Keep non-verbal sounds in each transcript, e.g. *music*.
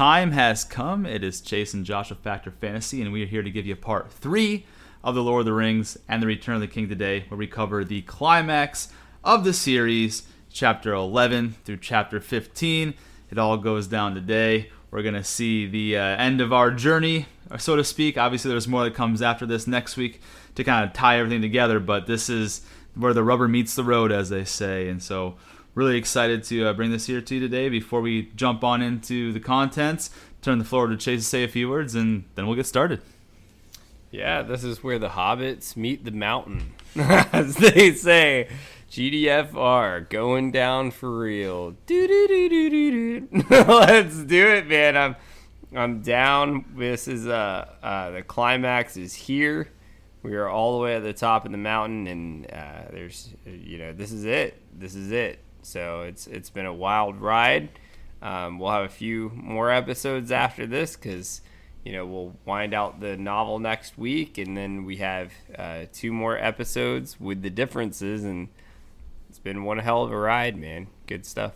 Time has come. It is Chase and Josh of Factor Fantasy, and we are here to give you part three of The Lord of the Rings and The Return of the King today, where we cover the climax of the series, chapter 11 through chapter 15. It all goes down today. We're going to see the uh, end of our journey, so to speak. Obviously, there's more that comes after this next week to kind of tie everything together, but this is where the rubber meets the road, as they say. And so really excited to uh, bring this here to you today. Before we jump on into the contents, turn the floor to Chase to say a few words, and then we'll get started. Yeah, this is where the hobbits meet the mountain, *laughs* as they say. GDFR going down for real. Do do do do do do. *laughs* Let's do it, man. I'm I'm down. This is uh, uh the climax is here. We are all the way at the top of the mountain, and uh, there's you know this is it. This is it. So it's it's been a wild ride. Um, we'll have a few more episodes after this because you know we'll wind out the novel next week, and then we have uh, two more episodes with the differences, and it's been one hell of a ride, man. Good stuff.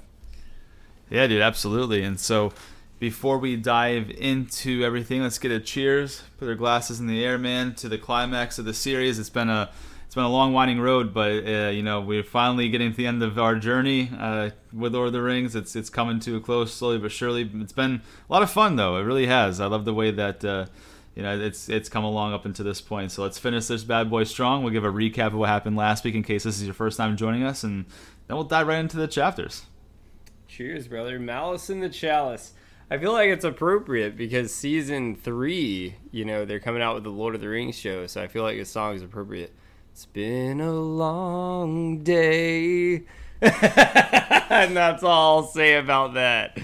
Yeah, dude, absolutely. And so before we dive into everything, let's get a cheers. Put our glasses in the air, man, to the climax of the series. It's been a it's been a long winding road, but uh, you know we're finally getting to the end of our journey uh, with Lord of the Rings. It's it's coming to a close slowly but surely. It's been a lot of fun though. It really has. I love the way that uh, you know it's it's come along up until this point. So let's finish this bad boy strong. We'll give a recap of what happened last week in case this is your first time joining us, and then we'll dive right into the chapters. Cheers, brother. Malice in the chalice. I feel like it's appropriate because season three, you know, they're coming out with the Lord of the Rings show, so I feel like this song is appropriate. It's been a long day. and *laughs* that's all I'll say about that.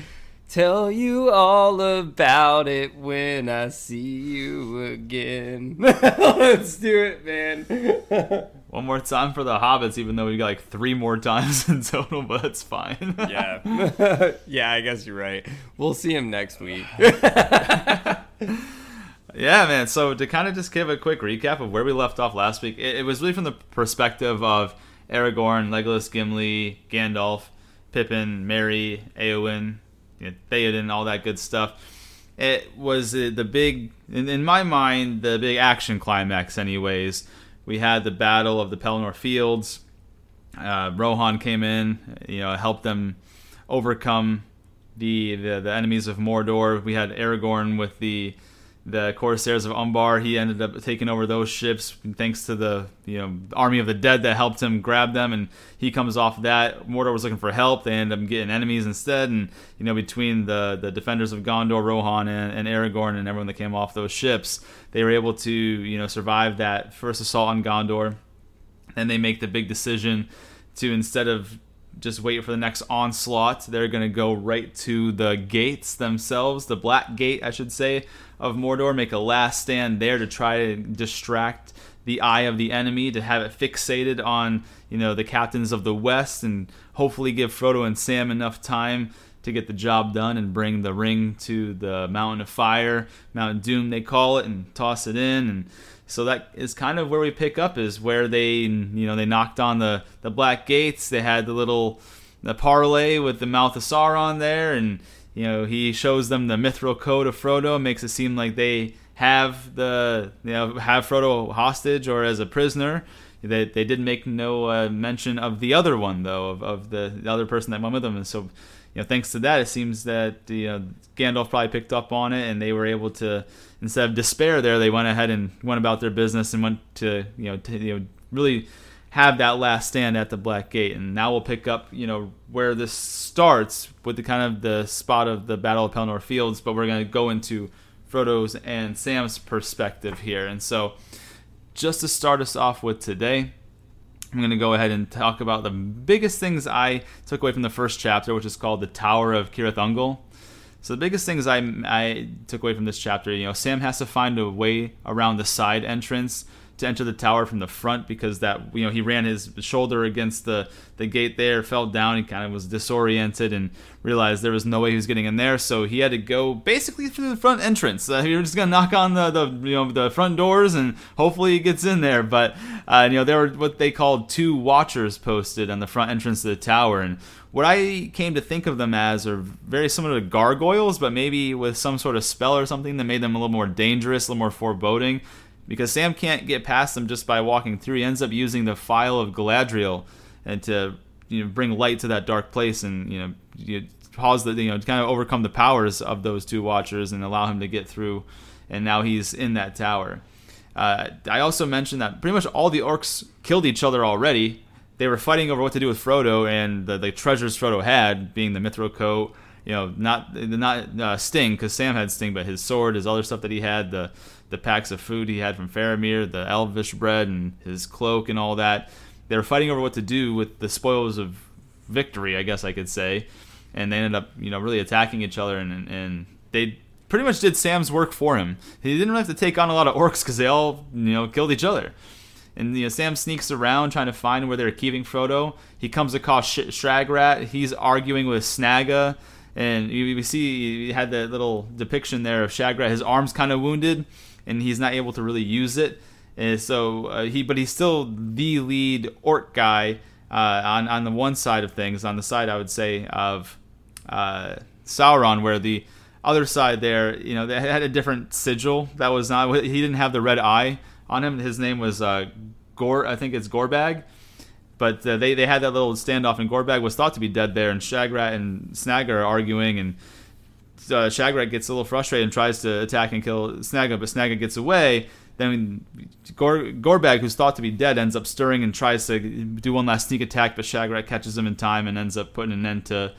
Tell you all about it when I see you again. *laughs* Let's do it, man. *laughs* One more time for the hobbits, even though we got like three more times in total, but it's fine. yeah. yeah, I guess you're right. We'll see him next week. Yeah, man. So to kind of just give a quick recap of where we left off last week, it, it was really from the perspective of Aragorn, Legolas, Gimli, Gandalf, Pippin, Merry, Eowyn, you know, Theoden, all that good stuff. It was uh, the big, in, in my mind, the big action climax. Anyways, we had the battle of the Pelennor Fields. Uh, Rohan came in, you know, helped them overcome the, the the enemies of Mordor. We had Aragorn with the the Corsairs of Umbar. He ended up taking over those ships thanks to the you know army of the dead that helped him grab them, and he comes off that. Mordor was looking for help. They end up getting enemies instead, and you know between the the defenders of Gondor, Rohan and, and Aragorn, and everyone that came off those ships, they were able to you know survive that first assault on Gondor. And they make the big decision to instead of just wait for the next onslaught. They're going to go right to the gates themselves, the Black Gate, I should say, of Mordor, make a last stand there to try to distract the eye of the enemy, to have it fixated on, you know, the captains of the West, and hopefully give Frodo and Sam enough time to get the job done and bring the ring to the Mountain of Fire, Mount Doom they call it, and toss it in and so that is kind of where we pick up is where they you know they knocked on the the black gates. They had the little the parlay with the mouth of sauron there. And you know he shows them the mithril code of frodo. Makes it seem like they have the you know have frodo hostage or as a prisoner they, they did make no uh, mention of the other one though of, of the, the other person that went with them and so you know, thanks to that, it seems that you know Gandalf probably picked up on it, and they were able to, instead of despair, there they went ahead and went about their business and went to you know to, you know really have that last stand at the Black Gate. And now we'll pick up you know where this starts with the kind of the spot of the Battle of Pelennor Fields, but we're going to go into Frodo's and Sam's perspective here. And so, just to start us off with today I'm going to go ahead and talk about the biggest things I took away from the first chapter, which is called the Tower of Cirith Ungol. So the biggest things I, I took away from this chapter, you know, Sam has to find a way around the side entrance to enter the tower from the front because that you know he ran his shoulder against the the gate there, fell down, he kind of was disoriented and realized there was no way he was getting in there, so he had to go basically through the front entrance. Uh, he was just gonna knock on the, the you know the front doors and hopefully he gets in there, but uh, you know there were what they called two watchers posted on the front entrance of the tower and what I came to think of them as are very similar to gargoyles, but maybe with some sort of spell or something that made them a little more dangerous, a little more foreboding. Because Sam can't get past them just by walking through. He ends up using the phial of Galadriel and to you know bring light to that dark place and you know you pause the you know kind of overcome the powers of those two watchers and allow him to get through. And now he's in that tower. Uh, I also mentioned that pretty much all the orcs killed each other already they were fighting over what to do with Frodo and the, the treasures Frodo had, being the Mithril coat, you know, not not uh, Sting because Sam had Sting, but his sword, his other stuff that he had, the the packs of food he had from Faramir, the Elvish bread, and his cloak and all that. They were fighting over what to do with the spoils of victory, I guess I could say, and they ended up, you know, really attacking each other, and and they pretty much did Sam's work for him. He didn't really have to take on a lot of orcs because they all, you know, killed each other. And you know, Sam sneaks around trying to find where they're keeping Frodo. He comes across Sh- Shagrat. He's arguing with Snaga, And you, you see, he had that little depiction there of Shagrat. His arm's kind of wounded, and he's not able to really use it. And so uh, he, but he's still the lead orc guy uh, on on the one side of things. On the side, I would say of uh, Sauron, where the other side there, you know, they had a different sigil. That was not. He didn't have the red eye on him. His name was uh, Gore. I think it's Gorbag. But uh, they, they had that little standoff, and Gorbag was thought to be dead there. And Shagrat and Snaga are arguing, and uh, Shagrat gets a little frustrated and tries to attack and kill Snaga, but Snaga gets away. Then Gor- Gorbag, who's thought to be dead, ends up stirring and tries to do one last sneak attack, but Shagrat catches him in time and ends up putting an end to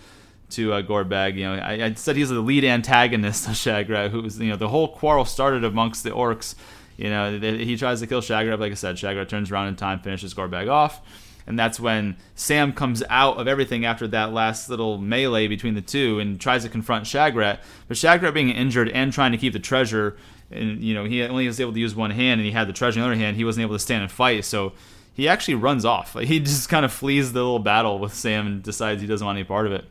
to uh, Gorbag. You know, I, I, said he's the lead antagonist of Shagrat, who was you know the whole quarrel started amongst the orcs you know, he tries to kill Shagrat. Like I said, Shagrat turns around in time, finishes Gorbag off. And that's when Sam comes out of everything after that last little melee between the two and tries to confront Shagrat. But Shagrat being injured and trying to keep the treasure, and you know, he only was able to use one hand and he had the treasure in the other hand, he wasn't able to stand and fight. So he actually runs off. *laughs* He just kind of flees the little battle with Sam and decides he doesn't want any part of it.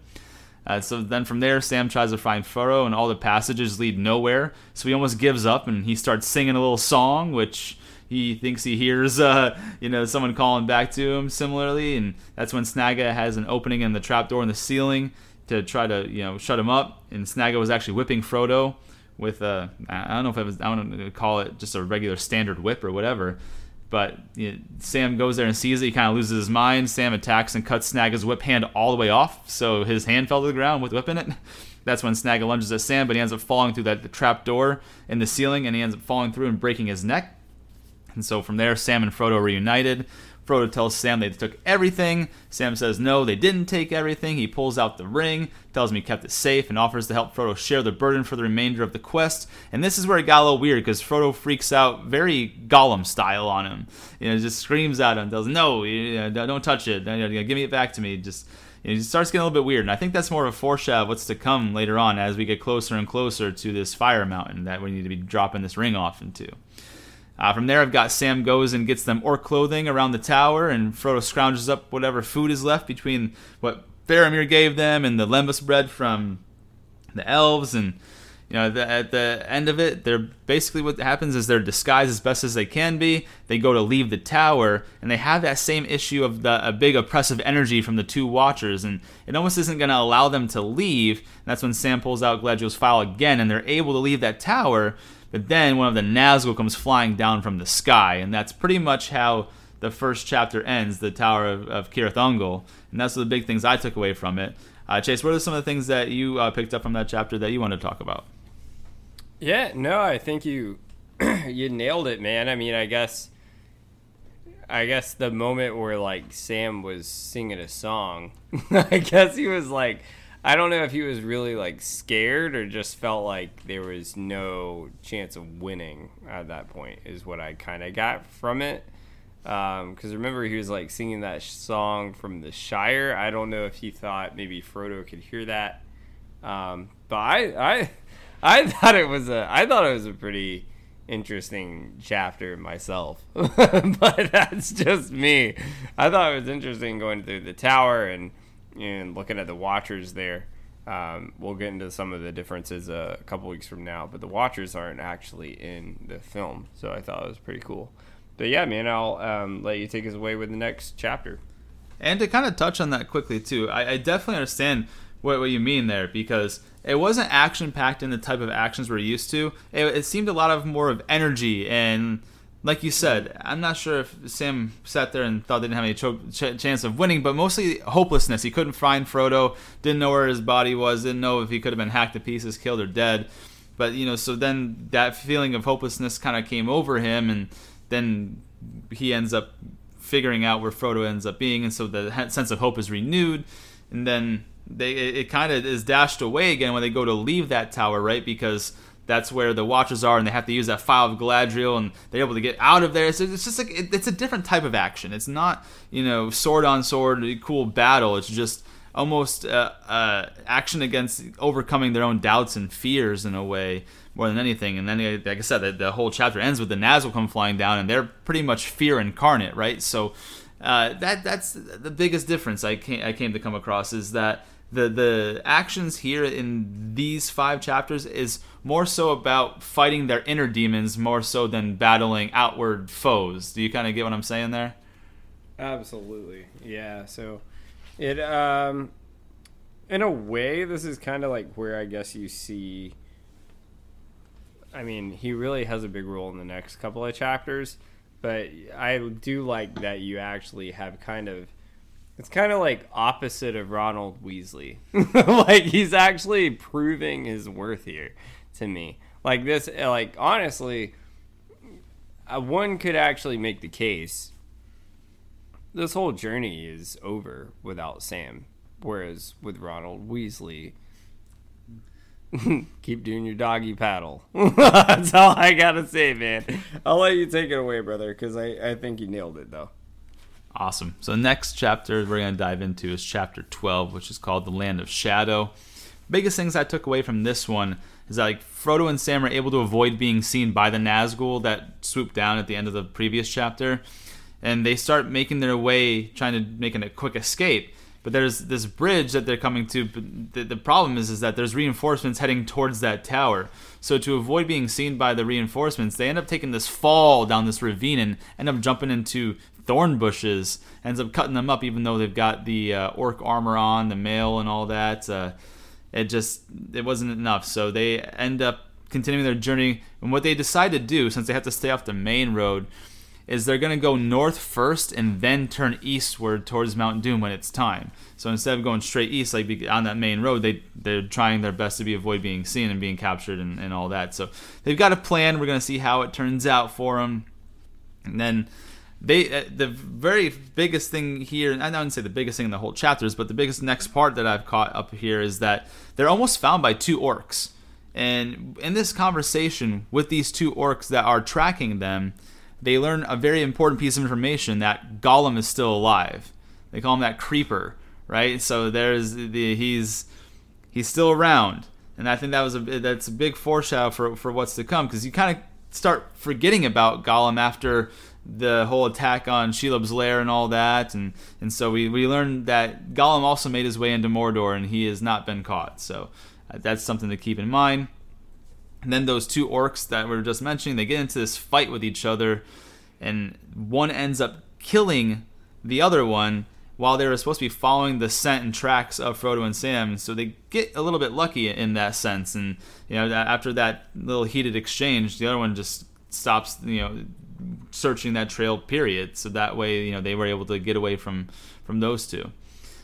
Uh, so then from there, Sam tries to find Frodo, and all the passages lead nowhere. So he almost gives up, and he starts singing a little song, which he thinks he hears, uh, you know, someone calling back to him. Similarly, and that's when Snaga has an opening in the trapdoor in the ceiling to try to, you know, shut him up. And Snaga was actually whipping Frodo with a, I don't know if it was, I don't call it just a regular standard whip or whatever. But you know, Sam goes there and sees it. He kind of loses his mind. Sam attacks and cuts Snaga's whip hand all the way off, so his hand fell to the ground with whip in it. *laughs* That's when Snaga lunges at Sam, but he ends up falling through that trap door in the ceiling, and he ends up falling through and breaking his neck. And so from there, Sam and Frodo reunited. Frodo tells Sam they took everything. Sam says no, they didn't take everything. He pulls out the ring, tells him he kept it safe, and offers to help Frodo share the burden for the remainder of the quest. And this is where it got a little weird because Frodo freaks out very Gollum style on him. You know, just screams at him, tells him, no, don't touch it, give me it back to me. Just it starts getting a little bit weird. And I think that's more of a foreshadow of what's to come later on as we get closer and closer to this fire mountain that we need to be dropping this ring off into. Uh, from there, I've got Sam goes and gets them orc clothing around the tower, and Frodo scrounges up whatever food is left between what Faramir gave them and the lembas bread from the elves. And you know, the, at the end of it, they're basically what happens is they're disguised as best as they can be. They go to leave the tower, and they have that same issue of the a big oppressive energy from the two Watchers, and it almost isn't going to allow them to leave. And that's when Sam pulls out Galadriel's phial again, and they're able to leave that tower but then one of the Nazgul comes flying down from the sky, and that's pretty much how the first chapter ends, the Tower of, of Cirith Ungol. And that's the big things I took away from it. Uh, Chase, what are some of the things that you uh, picked up from that chapter that you want to talk about? Yeah, no, I think you *clears throat* you nailed it, man. I mean, I guess I guess the moment where like Sam was singing a song, *laughs* I guess he was like I don't know if he was really like scared or just felt like there was no chance of winning at that point. Is what I kind of got from it. Because um, remember, he was like singing that song from the Shire. I don't know if he thought maybe Frodo could hear that. Um, but I, I, I *laughs* thought it was a, I thought it was a pretty interesting chapter myself, *laughs* but that's just me. I thought it was interesting going through the tower and and looking at the Watchers there. Um, we'll get into some of the differences a couple weeks from now, but the Watchers aren't actually in the film, so I thought it was pretty cool. But yeah, man, I'll um, let you take us away with the next chapter. And to kind of touch on that quickly too, I, I definitely understand what, what you mean there because it wasn't action packed in the type of actions we're used to. It, it, seemed a lot of more of energy and, like you said, I'm not sure if Sam sat there and thought they didn't have any cho- ch- chance of winning, but mostly hopelessness. He couldn't find Frodo, didn't know where his body was, didn't know if he could have been hacked to pieces, killed, or dead. But you know, so then that feeling of hopelessness kind of came over him, and then he ends up figuring out where Frodo ends up being, and so the sense of hope is renewed, and then they it, it kind of is dashed away again when they go to leave that tower, right? Because that's where the Watchers are, and they have to use that Phial of Galadriel, and they're able to get out of there. So it's just like it, it's a different type of action. It's not you know sword on sword, cool battle. It's just almost uh, uh, action against overcoming their own doubts and fears in a way more than anything. And then, like I said, the, the whole chapter ends with the Nazgul come flying down, and they're pretty much fear incarnate, right? So uh, that that's the biggest difference I came, I came to come across is that the the actions here in these five chapters is more so about fighting their inner demons more so than battling outward foes. Do you kind of get what I'm saying there? Absolutely, yeah. So it um in a way this is kind of like where I guess you see I mean, he really has a big role in the next couple of chapters, but I do like that you actually have kind of it's kind of like opposite of Ronald Weasley. *laughs* like he's actually proving his worth here to me. Like this like honestly uh, one could actually make the case this whole journey is over without Sam whereas with Ronald Weasley *laughs* Keep doing your doggy paddle. *laughs* That's all I gotta say, man. I'll let you take it away, brother, because I, I think you nailed it, though. Awesome. So, next chapter we're going to dive into is chapter 12, which is called The Land of Shadow. Biggest things I took away from this one is that like Frodo and Sam are able to avoid being seen by the Nazgul that swooped down at the end of the previous chapter, and they start making their way, trying to make a quick escape but there's this bridge that they're coming to. But the, the problem is, is that there's reinforcements heading towards that tower. So to avoid being seen by the reinforcements, they end up taking this fall down this ravine and end up jumping into thorn bushes. Ends up cutting them up, even though they've got the uh, orc armor on, the mail, and all that. Uh, it just it wasn't enough. So they end up continuing their journey. And what they decide to do, since they have to stay off the main road, is they're going to go north first and then turn eastward towards Mount Doom when it's time. So instead of going straight east, like on that main road, they they're trying their best to be avoid being seen and being captured and, and all that. So they've got a plan. We're going to see how it turns out for them, and then they uh, the very biggest thing here and i wouldn't say the biggest thing in the whole chapters but the biggest next part that i've caught up here is that they're almost found by two orcs and in this conversation with these two orcs that are tracking them they learn a very important piece of information that Gollum is still alive. They call him that creeper, right? So there's the he's he's still around, and I think that was a that's a big foreshadow for for what's to come because you kind of start forgetting about Gollum after the whole attack on Shelob's lair and all that, and and so we we learned that Gollum also made his way into Mordor and he has not been caught. So uh, that's something to keep in mind. And then those two orcs that we were just mentioning, they get into this fight with each other, and one ends up killing the other one while they were supposed to be following the scent and tracks of Frodo and Sam. So they get a little bit lucky in that sense. And you know, after that little heated exchange, the other one just stops, you know, searching that trail. Period. So that way, you know, they were able to get away from from those two.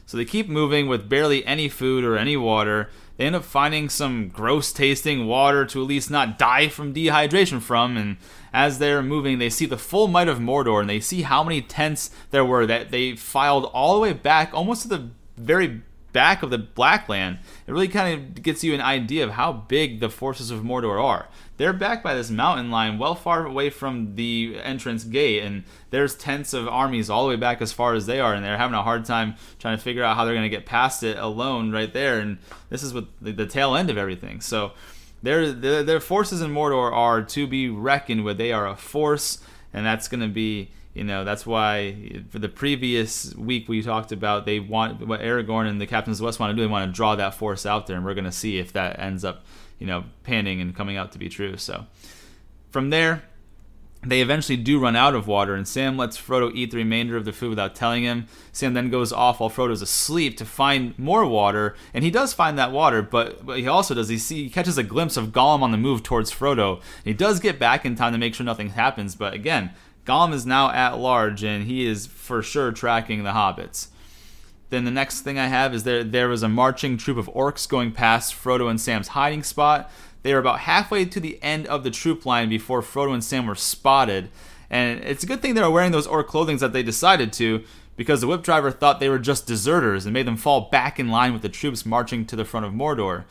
So they keep moving with barely any food or any water they end up finding some gross tasting water to at least not die from dehydration from. And as they're moving, they see the full might of Mordor and they see how many tents there were that they filed all the way back almost to the very back of the Blackland. It really kind of gets you an idea of how big the forces of Mordor are they're backed by this mountain line well far away from the entrance gate and there's tents of armies all the way back as far as they are and they're having a hard time trying to figure out how they're going to get past it alone right there and this is with the, the tail end of everything so their, their their forces in Mordor are to be reckoned with. They are a force, and that's going to be you know that's why for the previous week we talked about they want what Aragorn and the Captains of the West want to do. They want to draw that force out there, and we're going to see if that ends up you know panning and coming out to be true. So from there, they eventually do run out of water, and Sam lets Frodo eat the remainder of the food without telling him. Sam then goes off while Frodo's asleep to find more water, and he does find that water, but what he also does, he, see, he catches a glimpse of Gollum on the move towards Frodo. He does get back in time to make sure nothing happens, but again, Gollum is now at large, and he is for sure tracking the hobbits. Then the next thing I have is there there was a marching troop of orcs going past Frodo and Sam's hiding spot. They were about halfway to the end of the troop line before Frodo and Sam were spotted. And it's a good thing they were wearing those orc clothing that they decided to, because the whip driver thought they were just deserters and made them fall back in line with the troops marching to the front of Mordor.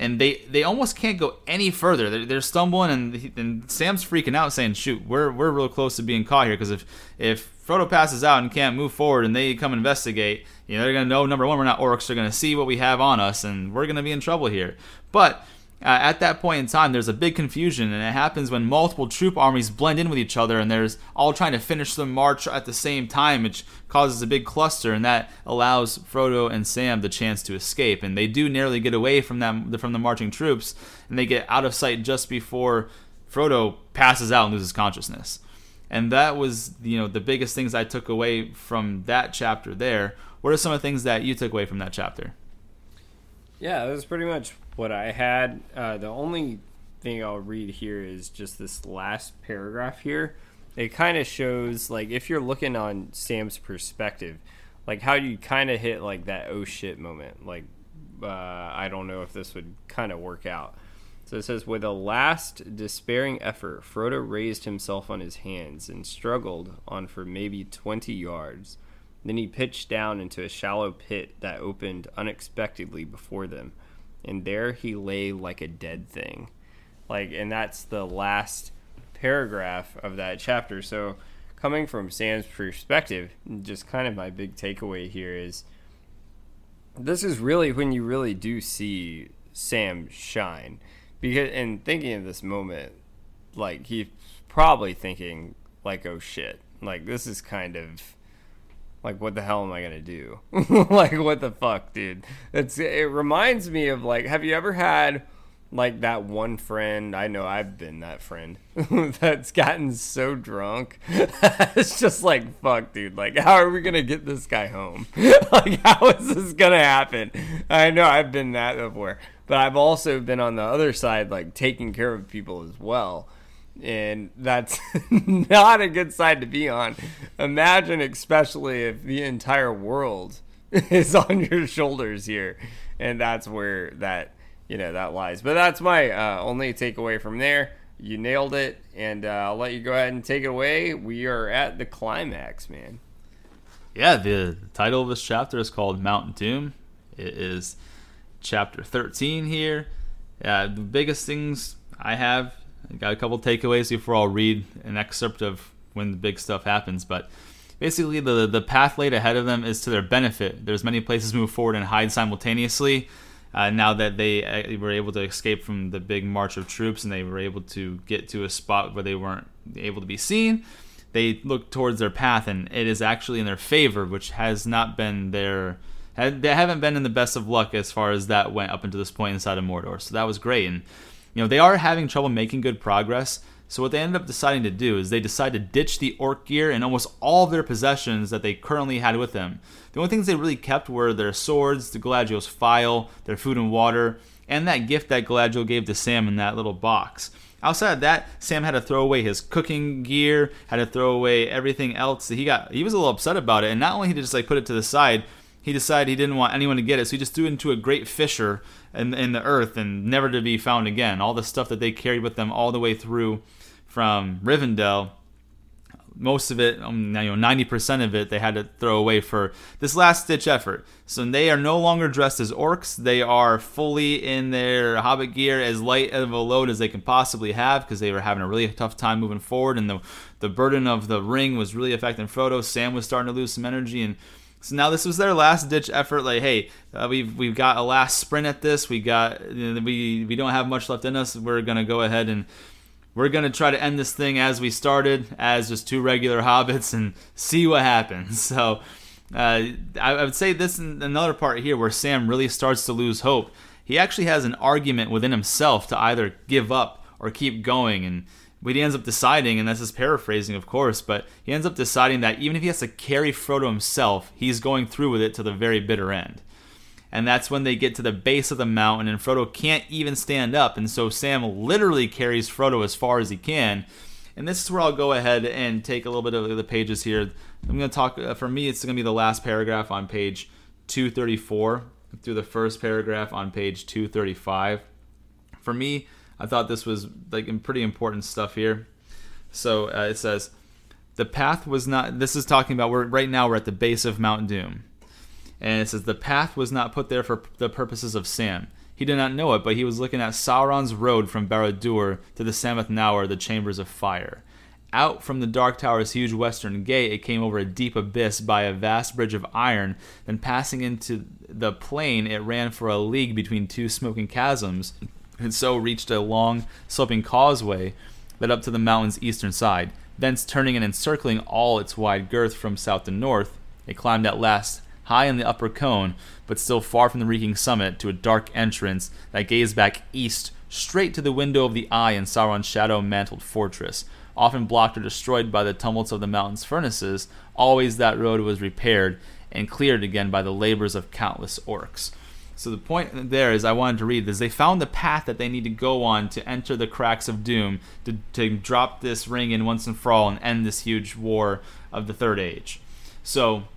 And they, they almost can't go any further. They're, they're stumbling, and, and Sam's freaking out, saying, "Shoot, we're we're real close to being caught here. Because if if Frodo passes out and can't move forward, and they come investigate, you know they're gonna know number one we're not orcs. They're gonna see what we have on us, and we're gonna be in trouble here. But uh, at that point in time, there's a big confusion, and it happens when multiple troop armies blend in with each other, and there's all trying to finish the march at the same time, which causes a big cluster, and that allows Frodo and Sam the chance to escape. And they do nearly get away from them from the marching troops, and they get out of sight just before Frodo passes out and loses consciousness. And that was, you know, the biggest things I took away from that chapter. There, what are some of the things that you took away from that chapter? Yeah, that was pretty much what I had. Uh, the only thing I'll read here is just this last paragraph here. It kind of shows, like, if you're looking on Sam's perspective, like, how you kind of hit, like, that oh shit moment. Like, uh, I don't know if this would kind of work out. So it says, with a last despairing effort, Frodo raised himself on his hands and struggled on for maybe 20 yards. Then he pitched down into a shallow pit that opened unexpectedly before them and there he lay like a dead thing. Like, and that's the last paragraph of that chapter. So, coming from Sam's perspective, just kind of my big takeaway here is this is really when you really do see Sam shine. Because, and thinking of this moment, like, he's probably thinking, like, oh shit, like, this is kind of like what the hell am i gonna do? *laughs* Like what the fuck dude? It's it reminds me of like have you ever had like that one friend i know i've been that friend *laughs* that's gotten so drunk? *laughs* It's just like fuck dude like how are we gonna get this guy home? Like how is this gonna happen? I know i've been that before but i've also been on the other side like taking care of people as well and that's *laughs* not a good side to be on. Imagine, especially if the entire world *laughs* is on your shoulders here, and that's where that you know that lies. But that's my uh, only takeaway from there. You nailed it, and uh, I'll let you go ahead and take it away. We are at the climax, man. Yeah, the title of this chapter is called Mount Doom. It is chapter 13 here. Yeah, the biggest things I have got a couple takeaways before I'll read an excerpt of when the big stuff happens. But basically, the the path laid ahead of them is to their benefit. There's many places move forward and hide simultaneously. Uh, now that they uh, were able to escape from the big march of troops and they were able to get to a spot where they weren't able to be seen, they look towards their path and it is actually in their favor, which has not been their. They haven't been in the best of luck as far as that went up until this point inside of Mordor. So that was great. And you know, they are having trouble making good progress. So what they ended up deciding to do is they decided to ditch the orc gear and almost all of their possessions that they currently had with them. The only things they really kept were their swords, the Galadriel's phial, their food and water, and that gift that Galadriel gave to Sam in that little box. Outside of that, Sam had to throw away his cooking gear, had to throw away everything else. He got he was a little upset about it, and not only did he just like put it to the side, he decided he didn't want anyone to get it, so he just threw it into a great fissure in, in the earth and never to be found again. All the stuff that they carried with them all the way through from Rivendell, most of it, um, you know, ninety percent of it, they had to throw away for this last ditch effort. So they are no longer dressed as orcs; they are fully in their hobbit gear, as light of a load as they can possibly have, because they were having a really tough time moving forward, and the the burden of the ring was really affecting Frodo. Sam was starting to lose some energy, and So now this was their last ditch effort. Like, hey, uh, we've we've got a last sprint at this. We got we we don't have much left in us. We're gonna go ahead and we're gonna try to end this thing as we started, as just two regular hobbits, and see what happens. *laughs* So. Uh, I, I would say this in another part here where Sam really starts to lose hope. He actually has an argument within himself to either give up or keep going, and but he ends up deciding, and this is paraphrasing, of course, but he ends up deciding that even if he has to carry Frodo himself, he's going through with it to the very bitter end. And that's when they get to the base of the mountain, and Frodo can't even stand up, and so Sam literally carries Frodo as far as he can. And this is where I'll go ahead and take a little bit of the pages here. I'm going to talk, uh, for me, it's going to be the last paragraph on page 234 through the first paragraph on page 235. For me, I thought this was like pretty important stuff here. So uh, it says, the path was not. This is talking about. We're right now. We're at the base of Mount Doom, and it says the path was not put there for the purposes of Sam. He did not know it, but he was looking at Sauron's road from Barad-dûr to the Sammath Naur, the Chambers of Fire. Out from the Dark Tower's huge western gate, it came over a deep abyss by a vast bridge of iron. Then, passing into the plain, it ran for a league between two smoking chasms and so reached a long, sloping causeway that up to the mountain's eastern side. Thence, turning and encircling all its wide girth from south to north, it climbed at last high in the upper cone, but still far from the reeking summit, to a dark entrance that gazed back east, straight to the window of the eye in Sauron's shadow mantled fortress. Often blocked or destroyed by the tumults of the mountain's furnaces, always that road was repaired and cleared again by the labors of countless orcs. So the point there is I wanted to read is they found the path that they need to go on to enter the cracks of doom to, to drop this ring in once and for all and end this huge war of the third age. So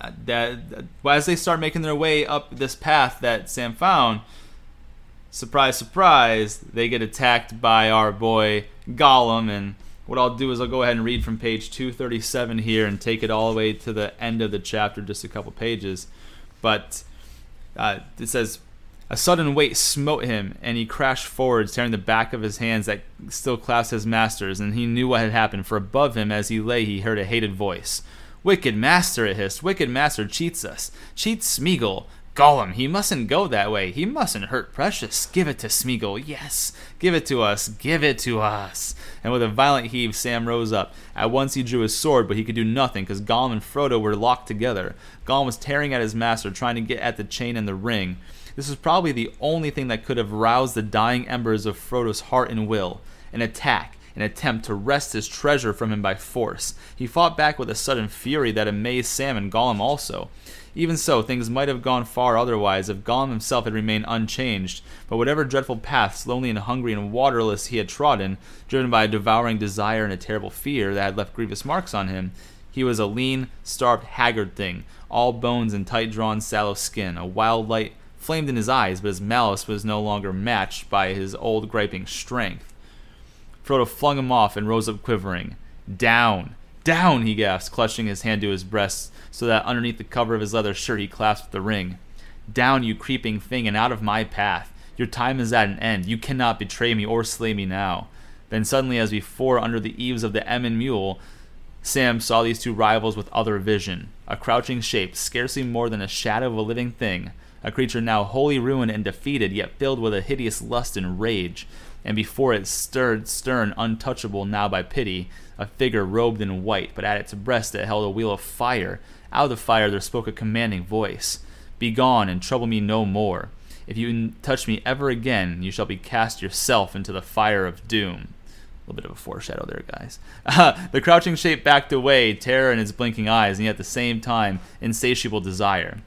uh, that as they start making their way up this path that Sam found, surprise, surprise, they get attacked by our boy Gollum. And what I'll do is I'll go ahead and read from page 237 here and take it all the way to the end of the chapter, just a couple pages. But uh, it says, a sudden weight smote him, and he crashed forward, tearing the back of his hands that still clasped his master's. And he knew what had happened, for above him, as he lay, he heard a hated voice. Wicked master, it hissed. Wicked master cheats us. Cheats Smeagol. Gollum, he mustn't go that way. He mustn't hurt Precious. Give it to Smeagol. Yes, give it to us. Give it to us. And with a violent heave, Sam rose up. At once he drew his sword, but he could do nothing because Gollum and Frodo were locked together. Gollum was tearing at his master, trying to get at the chain and the ring. This was probably the only thing that could have roused the dying embers of Frodo's heart and will. An attack, an attempt to wrest his treasure from him by force. He fought back with a sudden fury that amazed Sam and Gollum also. Even so, things might have gone far otherwise if Gollum himself had remained unchanged, but whatever dreadful paths, lonely and hungry and waterless, he had trodden, driven by a devouring desire and a terrible fear that had left grievous marks on him, he was a lean, starved, haggard thing, all bones and tight drawn sallow skin. A wild light flamed in his eyes, but his malice was no longer matched by his old griping strength. Frodo flung him off and rose up quivering. Down! Down! he gasped, clutching his hand to his breast so that underneath the cover of his leather shirt he clasped the ring. Down, you creeping thing, and out of my path. Your time is at an end. You cannot betray me or slay me now. Then suddenly, as before, under the eaves of the Emyn Muil, Sam saw these two rivals with other vision. A crouching shape, scarcely more than a shadow of a living thing. A creature now wholly ruined and defeated, yet filled with a hideous lust and rage. And before it stirred, stern, untouchable now by pity, a figure robed in white, but at its breast it held a wheel of fire, out of the fire there spoke a commanding voice Begone and trouble me no more. If you touch me ever again, you shall be cast yourself into the fire of doom. A little bit of a foreshadow there, guys. *laughs* The crouching shape backed away, terror in his blinking eyes, and yet at the same time, insatiable desire.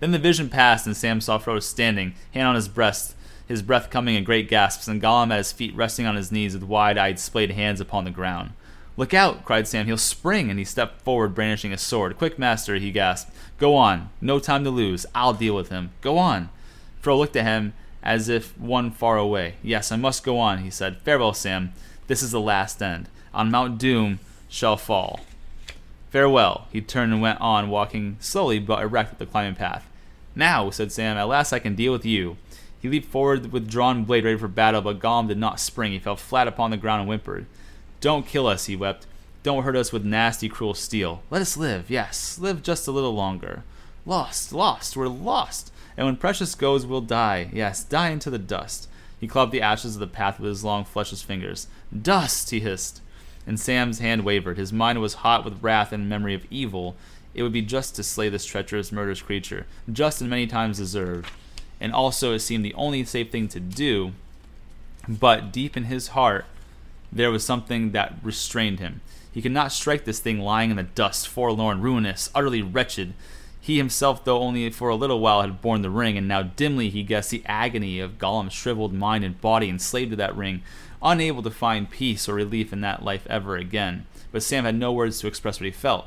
Then the vision passed, and Sam saw Frodo standing, hand on his breast, his breath coming in great gasps, and Gollum at his feet resting on his knees with wide eyed, splayed hands upon the ground. Look out, cried Sam. He'll spring, and he stepped forward, brandishing his sword. Quick, master, he gasped. Go on. No time to lose. I'll deal with him. Go on. Fro looked at him as if one far away. Yes, I must go on, he said. Farewell, Sam. This is the last end. On Mount Doom shall fall. Farewell. He turned and went on, walking slowly but erect up the climbing path. Now, said Sam, at last I can deal with you. He leaped forward with drawn blade ready for battle, but Gollum did not spring. He fell flat upon the ground and whimpered. Don't kill us, he wept. Don't hurt us with nasty, cruel steel. Let us live, yes, live just a little longer. Lost, lost, we're lost. And when Precious goes, we'll die, yes, die into the dust. He clubbed the ashes of the path with his long, fleshless fingers. Dust, he hissed. And Sam's hand wavered. His mind was hot with wrath and memory of evil. It would be just to slay this treacherous, murderous creature, just and many times deserved. And also, it seemed the only safe thing to do. But deep in his heart, there was something that restrained him. He could not strike this thing lying in the dust, forlorn, ruinous, utterly wretched. He himself, though only for a little while, had borne the ring, and now dimly he guessed the agony of Gollum's shriveled mind and body enslaved to that ring, unable to find peace or relief in that life ever again. But Sam had no words to express what he felt.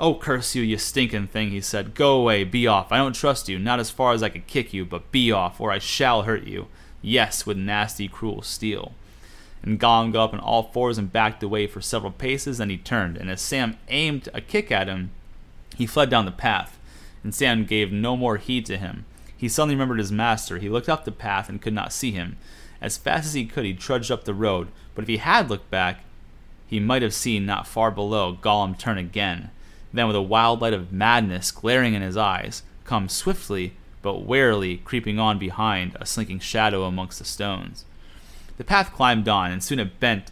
Oh, curse you, you stinking thing, he said. Go away, be off. I don't trust you, not as far as I could kick you, but be off, or I shall hurt you. Yes, with nasty, cruel steel. And Gollum got up on all fours and backed away for several paces, then he turned, and as Sam aimed a kick at him, he fled down the path, and Sam gave no more heed to him. He suddenly remembered his master. He looked up the path and could not see him. As fast as he could, he trudged up the road, but if he had looked back, he might have seen not far below Gollum turn again. Then, with a wild light of madness glaring in his eyes, come swiftly but warily creeping on behind a slinking shadow amongst the stones. The path climbed on, and soon it bent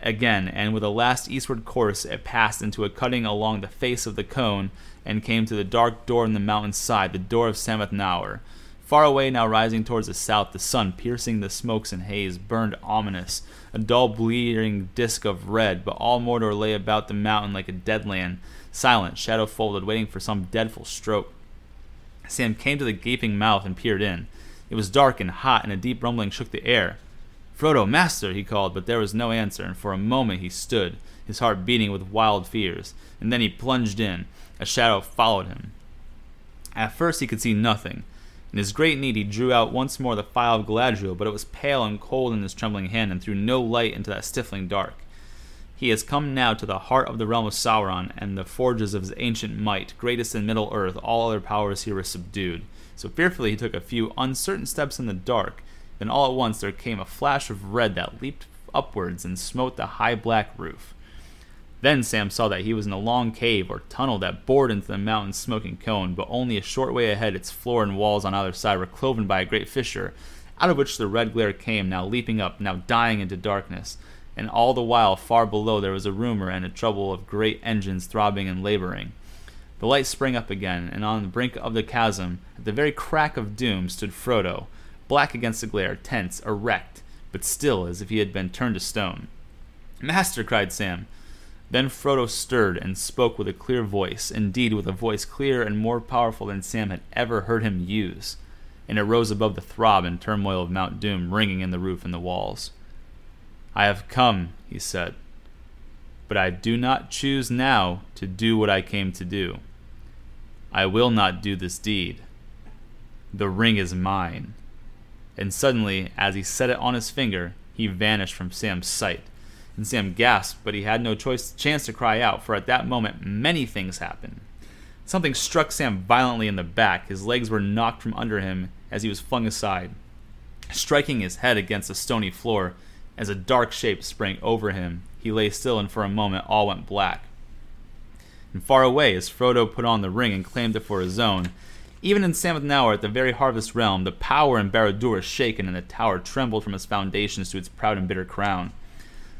again, and with a last eastward course, it passed into a cutting along the face of the cone and came to the dark door in the mountain's side, the door of Sammath Naur. Far away, now rising towards the south, the sun, piercing the smokes and haze, burned ominous, a dull bleeding disk of red, but all Mordor lay about the mountain like a dead land, silent, shadow folded, waiting for some dreadful stroke. Sam came to the gaping mouth and peered in. It was dark and hot, and a deep rumbling shook the air. Frodo, master, he called, but there was no answer, and for a moment he stood, his heart beating with wild fears, and then he plunged in. A shadow followed him. At first he could see nothing. In his great need he drew out once more the phial of Galadriel, but it was pale and cold in his trembling hand, and threw no light into that stifling dark. He has come now to the heart of the realm of Sauron, and the forges of his ancient might, greatest in Middle Earth, all other powers here were subdued. So fearfully he took a few uncertain steps in the dark, then all at once there came a flash of red that leaped upwards and smote the high black roof. Then Sam saw that he was in a long cave or tunnel that bored into the mountain's smoking cone, but only a short way ahead its floor and walls on either side were cloven by a great fissure, out of which the red glare came, now leaping up, now dying into darkness. And all the while, far below, there was a rumor and a trouble of great engines throbbing and laboring. The light sprang up again, and on the brink of the chasm, at the very crack of doom, stood Frodo, black against the glare, tense, erect, but still as if he had been turned to stone. Master, cried Sam. Then Frodo stirred and spoke with a clear voice, indeed with a voice clearer and more powerful than Sam had ever heard him use, and it rose above the throb and turmoil of Mount Doom ringing in the roof and the walls. I have come, he said, but I do not choose now to do what I came to do. I will not do this deed. The ring is mine and suddenly, as he set it on his finger, he vanished from Sam's sight. And Sam gasped, but he had no choice, chance to cry out, for at that moment many things happened. Something struck Sam violently in the back. His legs were knocked from under him as he was flung aside, striking his head against the stony floor. As a dark shape sprang over him, he lay still, and for a moment all went black. And far away, as Frodo put on the ring and claimed it for his own, even in Sammath Naur, at the very Harvest Realm, the power in Barad-dûr was shaken, and the tower trembled from its foundations to its proud and bitter crown.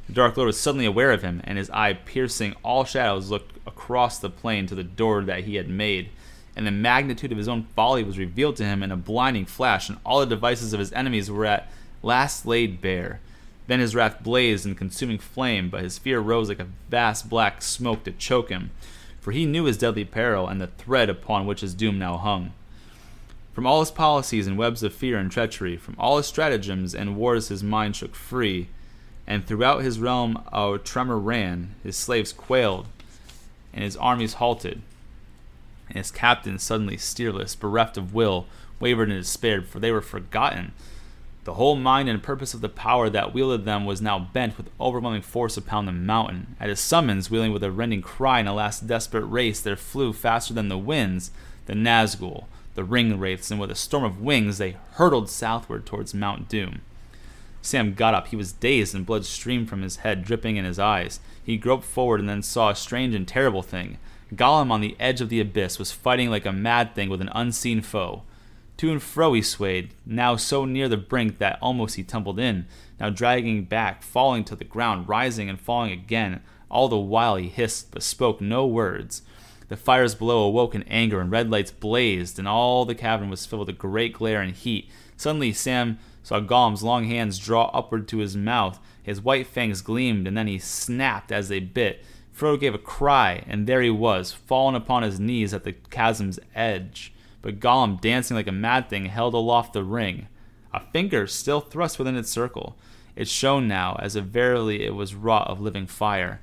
The Dark Lord was suddenly aware of him, and his eye, piercing all shadows, looked across the plain to the door that he had made. And the magnitude of his own folly was revealed to him in a blinding flash, and all the devices of his enemies were at last laid bare. Then his wrath blazed in consuming flame, but his fear rose like a vast black smoke to choke him for he knew his deadly peril and the thread upon which his doom now hung. From all his policies and webs of fear and treachery, from all his stratagems and wars his mind shook free, and throughout his realm a tremor ran, his slaves quailed, and his armies halted, and his captains suddenly steerless, bereft of will, wavered and despaired, for they were forgotten the whole mind and purpose of the power that wielded them was now bent with overwhelming force upon the mountain. At his summons, wheeling with a rending cry in a last desperate race, there flew faster than the winds the Nazgul, the ring wraiths, and with a storm of wings they hurtled southward towards Mount Doom. Sam got up. He was dazed, and blood streamed from his head, dripping in his eyes. He groped forward and then saw a strange and terrible thing. Gollum on the edge of the abyss was fighting like a mad thing with an unseen foe. To and fro he swayed, now so near the brink that almost he tumbled in, now dragging back, falling to the ground, rising and falling again. All the while he hissed, but spoke no words. The fires below awoke in anger, and red lights blazed, and all the cavern was filled with a great glare and heat. Suddenly Sam saw Gollum's long hands draw upward to his mouth. His white fangs gleamed, and then he snapped as they bit. Frodo gave a cry, and there he was, fallen upon his knees at the chasm's edge. But Gollum, dancing like a mad thing, held aloft the ring, a finger still thrust within its circle. It shone now, as if verily it was wrought of living fire.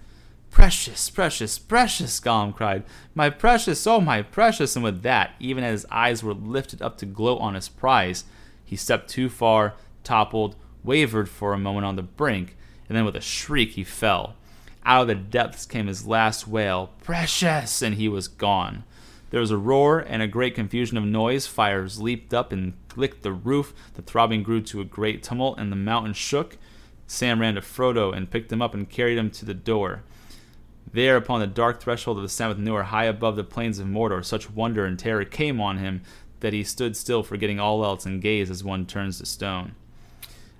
Precious, precious, precious, Gollum cried. My precious, oh my precious! And with that, even as his eyes were lifted up to gloat on his prize, he stepped too far, toppled, wavered for a moment on the brink, and then with a shriek he fell. Out of the depths came his last wail, Precious! And he was gone. There was a roar and a great confusion of noise. Fires leaped up and licked the roof. The throbbing grew to a great tumult, and the mountain shook. Sam ran to Frodo and picked him up and carried him to the door. There, upon the dark threshold of the Sammath Naur, high above the plains of Mordor, such wonder and terror came on him that he stood still, forgetting all else, and gazed as one turns to stone.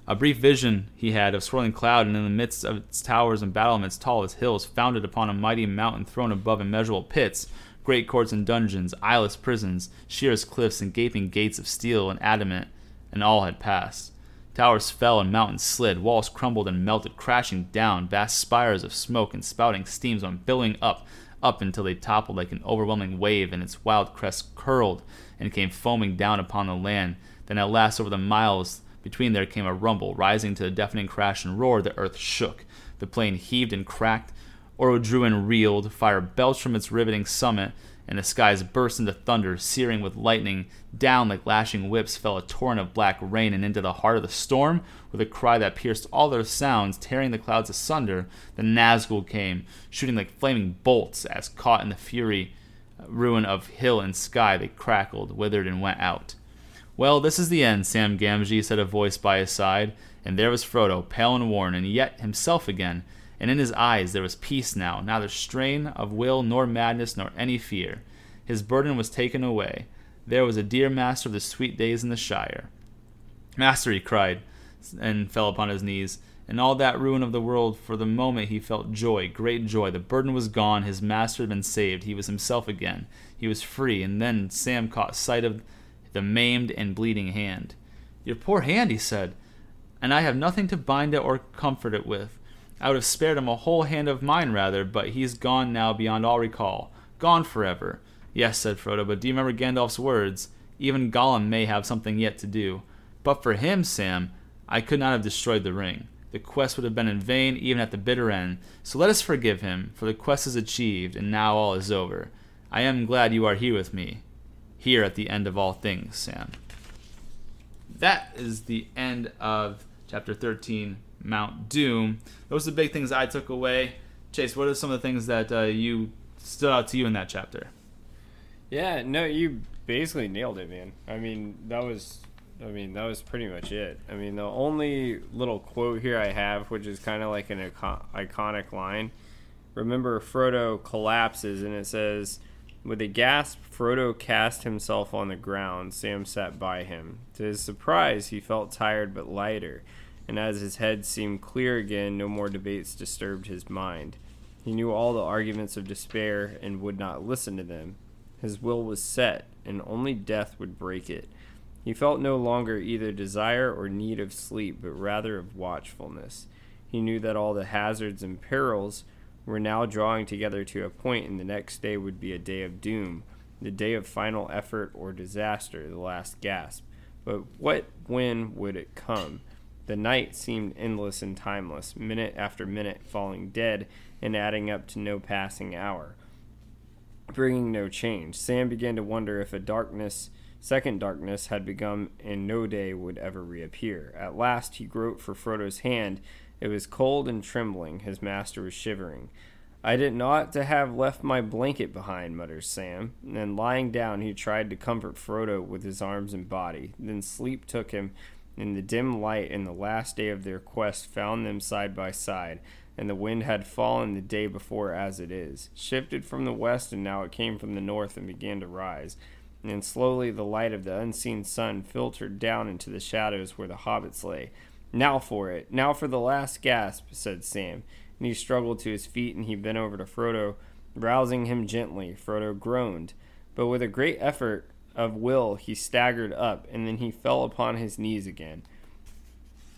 A brief vision he had of swirling cloud, and in the midst of its towers and battlements tall as hills, founded upon a mighty mountain thrown above immeasurable pits, great courts and dungeons, eyeless prisons, sheer as cliffs, and gaping gates of steel and adamant, and all had passed. Towers fell and mountains slid, walls crumbled and melted, crashing down. Vast spires of smoke and spouting steams went billowing up, up until they toppled like an overwhelming wave, and its wild crest curled and came foaming down upon the land. Then at last, over the miles between there came a rumble, rising to a deafening crash and roar. The earth shook, the plain heaved and cracked. Orodruin reeled, fire belched from its riveting summit, and the skies burst into thunder, searing with lightning. Down like lashing whips fell a torrent of black rain, and into the heart of the storm, with a cry that pierced all their sounds, tearing the clouds asunder, the Nazgul came, shooting like flaming bolts, as caught in the fury uh, ruin of hill and sky, they crackled, withered, and went out. Well, this is the end, Sam Gamgee said a voice by his side, and there was Frodo, pale and worn, and yet himself again and in his eyes there was peace now, neither strain of will nor madness nor any fear. His burden was taken away. There was a dear master of the sweet days in the Shire. Master, he cried, and fell upon his knees. In all that ruin of the world, for the moment he felt joy, great joy. The burden was gone, his master had been saved, he was himself again. He was free, and then Sam caught sight of the maimed and bleeding hand. Your poor hand, he said, and I have nothing to bind it or comfort it with. I would have spared him a whole hand of mine rather, but he's gone now beyond all recall. Gone forever. Yes, said Frodo, but do you remember Gandalf's words? Even Gollum may have something yet to do. But for him, Sam, I could not have destroyed the ring. The quest would have been in vain even at the bitter end. So let us forgive him, for the quest is achieved, and now all is over. I am glad you are here with me. Here at the end of all things, Sam. That is the end of chapter 13 Mount Doom. Those are the big things I took away. Chase, what are some of the things that uh, you stood out to you in that chapter? Yeah, no, you basically nailed it, man. I mean, that was, I mean, that was pretty much it. I mean, the only little quote here I have, which is kind of like an iconic line. Remember, Frodo collapses, and it says, "With a gasp, Frodo cast himself on the ground. Sam sat by him. To his surprise, he felt tired but lighter." And as his head seemed clear again, no more debates disturbed his mind. He knew all the arguments of despair and would not listen to them. His will was set, and only death would break it. He felt no longer either desire or need of sleep, but rather of watchfulness. He knew that all the hazards and perils were now drawing together to a point, and the next day would be a day of doom, the day of final effort or disaster, the last gasp. But what, when would it come? The night seemed endless and timeless, minute after minute falling dead and adding up to no passing hour, bringing no change. Sam began to wonder if a darkness, second darkness, had begun and no day would ever reappear. At last he groped for Frodo's hand. It was cold and trembling. His master was shivering. I didn't ought to have left my blanket behind, mutters Sam. And lying down, he tried to comfort Frodo with his arms and body. Then sleep took him, In the dim light in the last day of their quest found them side by side, and the wind had fallen the day before as it is, shifted from the west, and now it came from the north and began to rise. And slowly the light of the unseen sun filtered down into the shadows where the hobbits lay. Now for it, now for the last gasp, said Sam. And he struggled to his feet and he bent over to Frodo, rousing him gently. Frodo groaned, but with a great effort of will he staggered up, and then he fell upon his knees again.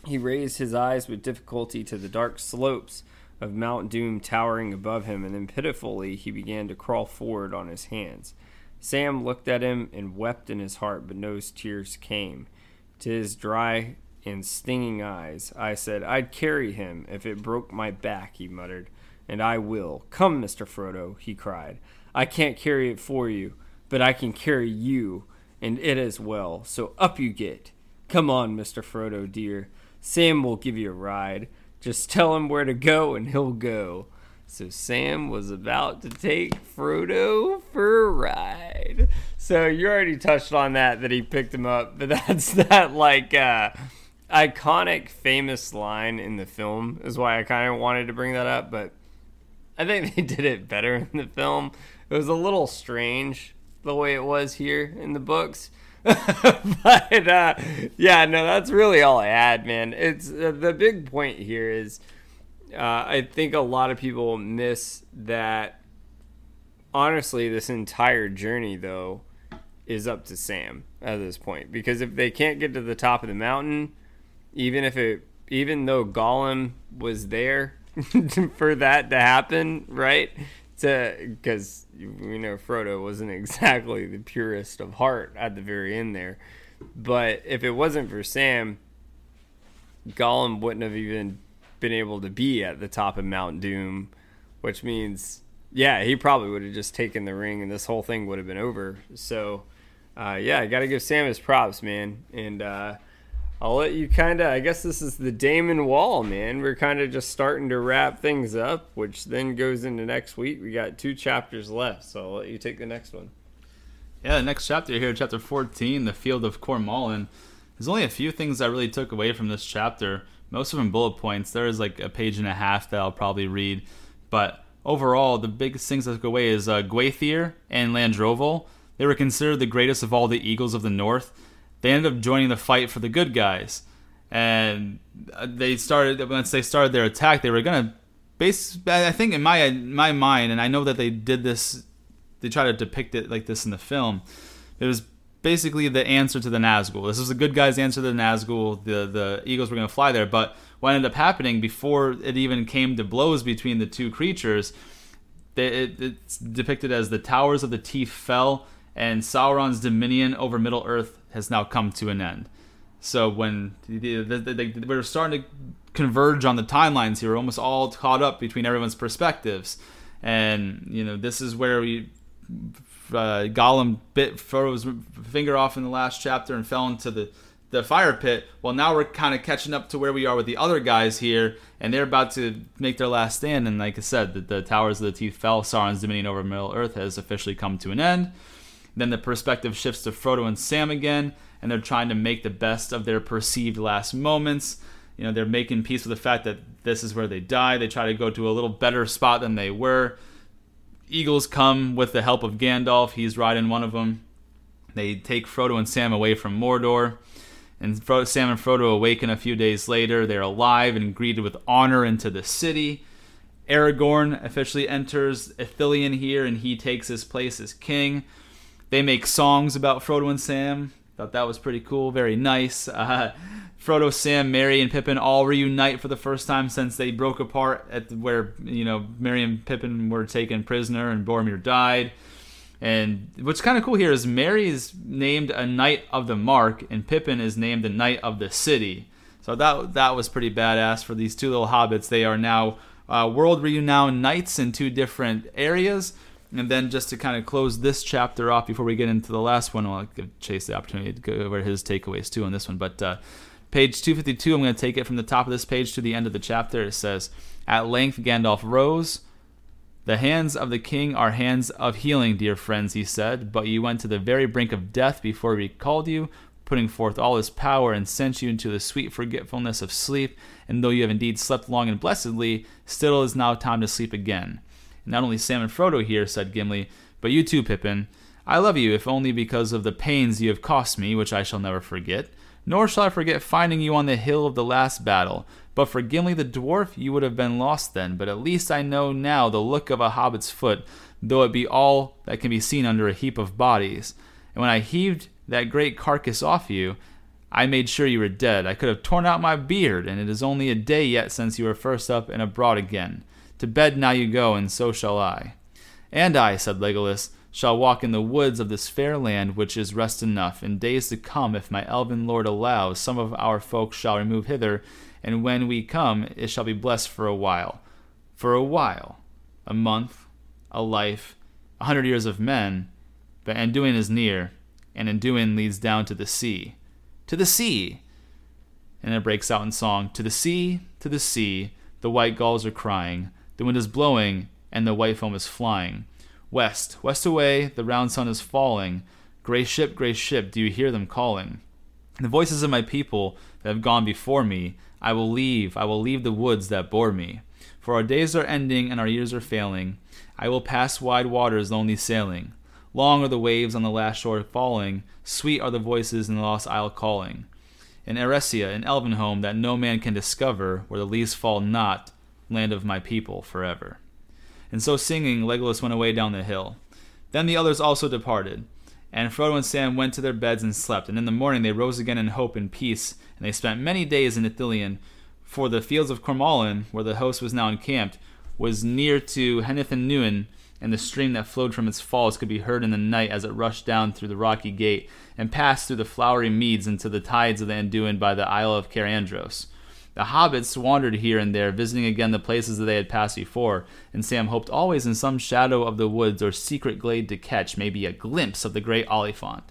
He raised his eyes with difficulty to the dark slopes of Mount Doom towering above him, and then pitifully he began to crawl forward on his hands. Sam looked at him and wept in his heart, but no tears came. To his dry and stinging eyes, I said, I'd carry him if it broke my back, he muttered. And I will. Come, Mr. Frodo, he cried. I can't carry it for you, but I can carry you, and it as well. So up you get. Come on, Mr. Frodo, dear. Sam will give you a ride. Just tell him where to go, and he'll go. So Sam was about to take Frodo for a ride. So you already touched on that that he picked him up, but *laughs* that's that like uh, iconic, famous line in the film is why I kind of wanted to bring that up. But I think *laughs* they did it better in the film. It was a little strange the way it was here in the books. *laughs* but uh, yeah, no, that's really all I had, man. It's uh, the big point here is uh, I think a lot of people miss that. Honestly, this entire journey though is up to Sam at this point because if they can't get to the top of the mountain, even if it, even though Gollum was there *laughs* for that to happen, right? To because you know Frodo wasn't *laughs* exactly the purest of heart at the very end there, but if it wasn't for Sam, Gollum wouldn't have even been able to be at the top of Mount Doom, which means yeah, he probably would have just taken the ring and this whole thing would have been over. So uh, yeah, I got to give Sam his props, man, and. Uh, I'll let you kind of. I guess this is the Damon Wall, man. We're kind of just starting to wrap things up, which then goes into next week. We got two chapters left, so I'll let you take the next one. Yeah, the next chapter here, chapter 14, the Field of Cormallen. There's only a few things I really took away from this chapter. Most of them bullet points. There is like a page and a half that I'll probably read, but overall, the biggest things I took away is uh, and Landroval. They were considered the greatest of all the eagles of the north they ended up joining the fight for the good guys. And they started once they started their attack, they were gonna base. I think in my my mind, and I know that they did this. They try to depict it like this in the film. It was basically the answer to the Nazgul. This was the good guys' answer to the Nazgul. The the Eagles were going to fly there, but what ended up happening before it even came to blows between the two creatures, it, it's depicted as the towers of the teeth fell, and Sauron's dominion over Middle Earth has now come to an end. So when we're starting to converge on the timelines here, we're almost all caught up between everyone's perspectives, and you know this is where we uh, Gollum bit Frodo's finger off in the last chapter and fell into the the fire pit. Well, now we're kind of catching up to where we are with the other guys here, and they're about to make their last stand. And like I said, the, the Towers of the Teeth fell. Sauron's dominion over Middle Earth has officially come to an end. Then the perspective shifts to Frodo and Sam again, and they're trying to make the best of their perceived last moments. You know, they're making peace with the fact that this is where they die. They try to go to a little better spot than they were. Eagles come with the help of Gandalf. He's riding one of them. They take Frodo and Sam away from Mordor. And Frodo, Sam and Frodo awaken a few days later. They're alive and greeted with honor into the city. Aragorn officially enters Ithilien here, and he takes his place as king. They make songs about Frodo and Sam. Thought that was pretty cool, very nice. Uh, *laughs* Frodo, Sam, Merry, and Pippin all reunite for the first time since they broke apart at where you know Merry and Pippin were taken prisoner and Boromir died. And what's kind of cool here is Merry is named a Knight of the Mark, and Pippin is named a Knight of the City. So that that was pretty badass for these two little hobbits. They are now uh, world renowned knights in two different areas. And then just to kind of close this chapter off before we get into the last one, I'll give Chase the opportunity to go over his takeaways too on this one. But uh, page 252, I'm going to take it from the top of this page to the end of the chapter. It says, At length Gandalf rose. The hands of the king are hands of healing, dear friends, he said, but you went to the very brink of death before we called you. putting forth all his power, and sent you into the sweet forgetfulness of sleep. And though you have indeed slept long and blessedly, still is now time to sleep again. Not only Sam and Frodo here, said Gimli, but you too, Pippin. I love you, if only because of the pains you have cost me, which I shall never forget. Nor shall I forget finding you on the hill of the last battle. But for Gimli the dwarf, you would have been lost then. But at least I know now the look of a hobbit's foot, though it be all that can be seen under a heap of bodies. And when I heaved that great carcass off you, I made sure you were dead. I could have torn out my beard, and it is only a day yet since you were first up and abroad again. To bed now you go, and so shall I. And I, said Legolas, shall walk in the woods of this fair land which is rest enough. In days to come, if my elven lord allows, some of our folk shall remove hither, and when we come, it shall be blessed for a while. For a while. A month, a life, a hundred years of men, but Anduin is near, and Anduin leads down to the sea. To the sea! And it breaks out in song To the sea, to the sea, the white gulls are crying, the wind is blowing, and the white foam is flying. West, west away, the round sun is falling. Grey ship, grey ship, do you hear them calling? The voices of my people that have gone before me, I will leave, I will leave the woods that bore me. For our days are ending and our years are failing. I will pass wide waters lonely sailing. Long are the waves on the last shore falling, sweet are the voices in the lost isle calling. In Eressea, in Elvenhome, that no man can discover, where the leaves fall not, land of my people forever. And so singing, Legolas went away down the hill. Then the others also departed. And Frodo and Sam went to their beds and slept. And in the morning they rose again in hope and peace. And they spent many days in Ithilien. For the fields of Cormallen, where the host was now encamped, was near to Henneth Annun, and the stream that flowed from its falls could be heard in the night as it rushed down through the rocky gate, and passed through the flowery meads into the tides of the Anduin by the Isle of Cair-Andros. The hobbits wandered here and there, visiting again the places that they had passed before, and Sam hoped always in some shadow of the woods or secret glade to catch maybe a glimpse of the great Oliphaunt.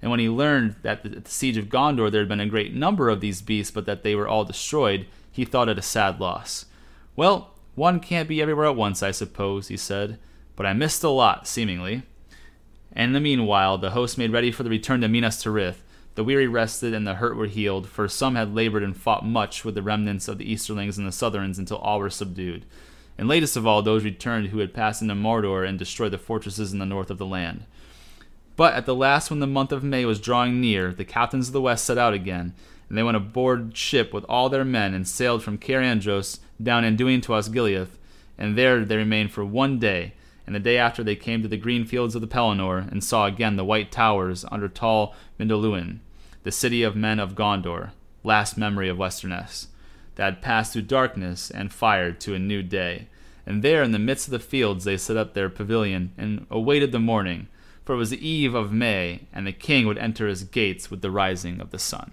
And when he learned that at the siege of Gondor there had been a great number of these beasts, but that they were all destroyed, he thought it a sad loss. Well, one can't be everywhere at once, I suppose, he said, but I missed a lot, seemingly. And in the meanwhile, the host made ready for the return to Minas Tirith, the weary rested and the hurt were healed, for some had labored and fought much with the remnants of the Easterlings and the Southrons until all were subdued. And latest of all, those returned who had passed into Mordor and destroyed the fortresses in the north of the land. But at the last, when the month of May was drawing near, the captains of the west set out again, and they went aboard ship with all their men and sailed from Cair-Andros down Anduin to Osgiliath, and there they remained for one day and the day after they came to the green fields of the Pelennor, and saw again the white towers under tall Mindolluin, the city of men of Gondor, last memory of Westernesse, that had passed through darkness and fire to a new day. And there in the midst of the fields they set up their pavilion, and awaited the morning, for it was the eve of May, and the king would enter his gates with the rising of the sun.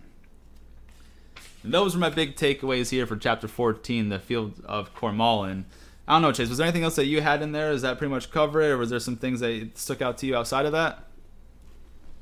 And those were my big takeaways here for chapter 14, the field of Cormallen. I don't know, Chase. Was there anything else that you had in there? Is that pretty much cover it, or was there some things that stuck out to you outside of that?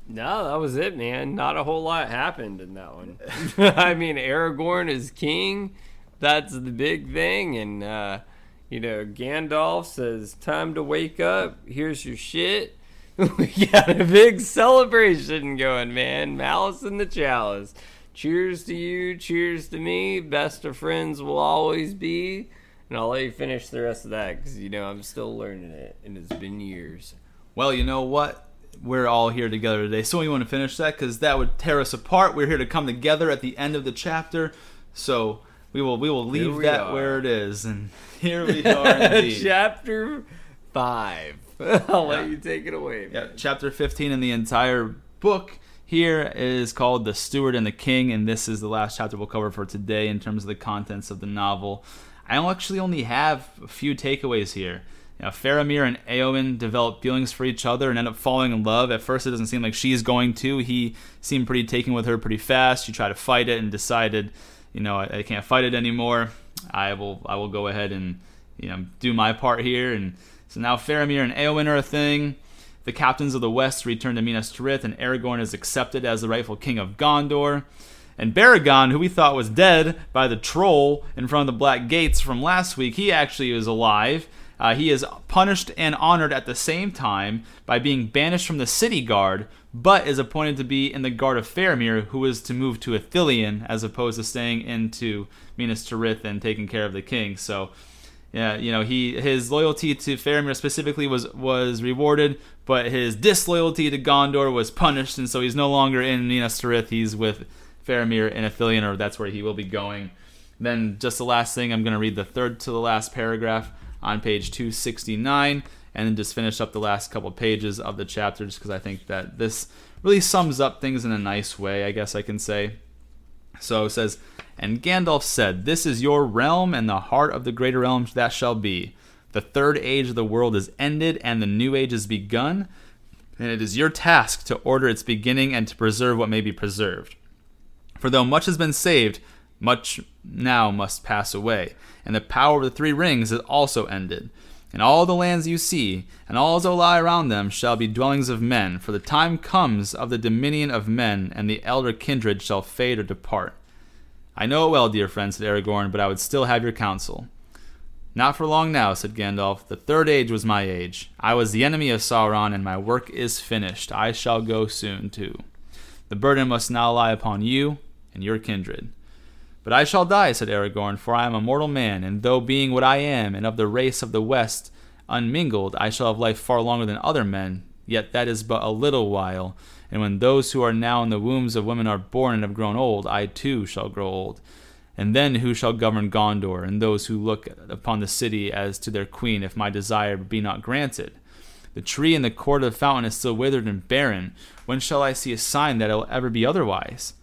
No, that was it, man. Not a whole lot happened in that one. *laughs* I mean, Aragorn is king. That's the big thing, and uh, you know, Gandalf says, "Time to wake up. Here's your shit." *laughs* we got a big celebration going, man. Malice in the Chalice. Cheers to you. Cheers to me. Best of friends will always be and I'll let you finish the rest of that because you know I'm still learning it, and it's been years. Well, you know what? We're all here together today, so we want to finish that because that would tear us apart. We're here to come together at the end of the chapter, so we will we will leave we that are. where it is, and *laughs* here we *laughs* are. chapter five. *laughs* I'll yeah. let you take it away. Man. Yeah, chapter fifteen in the entire book here is called The Steward and the King, and this is the last chapter we'll cover for today in terms of the contents of the novel. I actually only have a few takeaways here. You know, Faramir and Eowyn develop feelings for each other and end up falling in love. At first, it doesn't seem like she's going to. He seemed pretty taken with her pretty fast. She tried to fight it and decided, you know, I, I can't fight it anymore. I will, I will go ahead and, you know, do my part here. And so now Faramir and Eowyn are a thing. The captains of the West return to Minas Tirith, and Aragorn is accepted as the rightful king of Gondor. And Beregond, who we thought was dead by the troll in front of the Black Gates from last week, he actually is alive. Uh, he is punished and honored at the same time by being banished from the city guard, but is appointed to be in the guard of Faramir, who is to move to Ithilien as opposed to staying into Minas Tirith and taking care of the king. So, yeah, you know, he his loyalty to Faramir specifically was was rewarded, but his disloyalty to Gondor was punished, and so he's no longer in Minas Tirith. He's with Faramir in Ithilien, or that's where he will be going. Then, just the last thing, I'm going to read the third to the last paragraph on page 269 and then just finish up the last couple pages of the chapter just because I think that this really sums up things in a nice way, I guess I can say. So it says, And Gandalf said, This is your realm and the heart of the greater realms that shall be. The third age of the world is ended and the new age is begun, and it is your task to order its beginning and to preserve what may be preserved. For though much has been saved, much now must pass away, and the power of the three rings is also ended. And all the lands you see, and all that lie around them, shall be dwellings of men, for the time comes of the dominion of men, and the elder kindred shall fade or depart. I know it well, dear friend, said Aragorn, but I would still have your counsel. Not for long now, said Gandalf. The third age was my age. I was the enemy of Sauron, and my work is finished. I shall go soon, too. The burden must now lie upon you and your kindred. But I shall die, said Aragorn, for I am a mortal man, and though being what I am, and of the race of the West, unmingled, I shall have life far longer than other men, yet that is but a little while. And when those who are now in the wombs of women are born and have grown old, I too shall grow old. And then who shall govern Gondor, and those who look upon the city as to their queen, if my desire be not granted? The tree in the court of the fountain is still withered and barren. When shall I see a sign that it will ever be otherwise?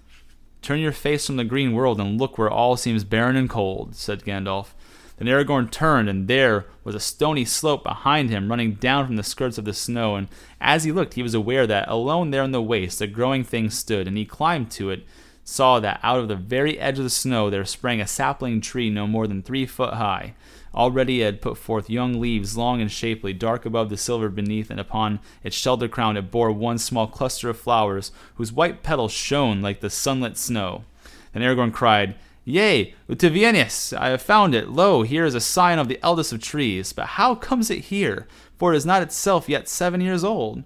Turn your face from the green world and look where all seems barren and cold, said Gandalf. Then Aragorn turned, and there was a stony slope behind him running down from the skirts of the snow, and as he looked he was aware that alone there in the waste a growing thing stood, and he climbed to it, saw that out of the very edge of the snow there sprang a sapling tree no more than three foot high. Already it had put forth young leaves, long and shapely, dark above the silver beneath, and upon its shelter crown it bore one small cluster of flowers, whose white petals shone like the sunlit snow. Then Aragorn cried, Yea, Utuvienyes, I have found it. Lo, here is a sign of the eldest of trees. But how comes it here? For it is not itself yet seven years old.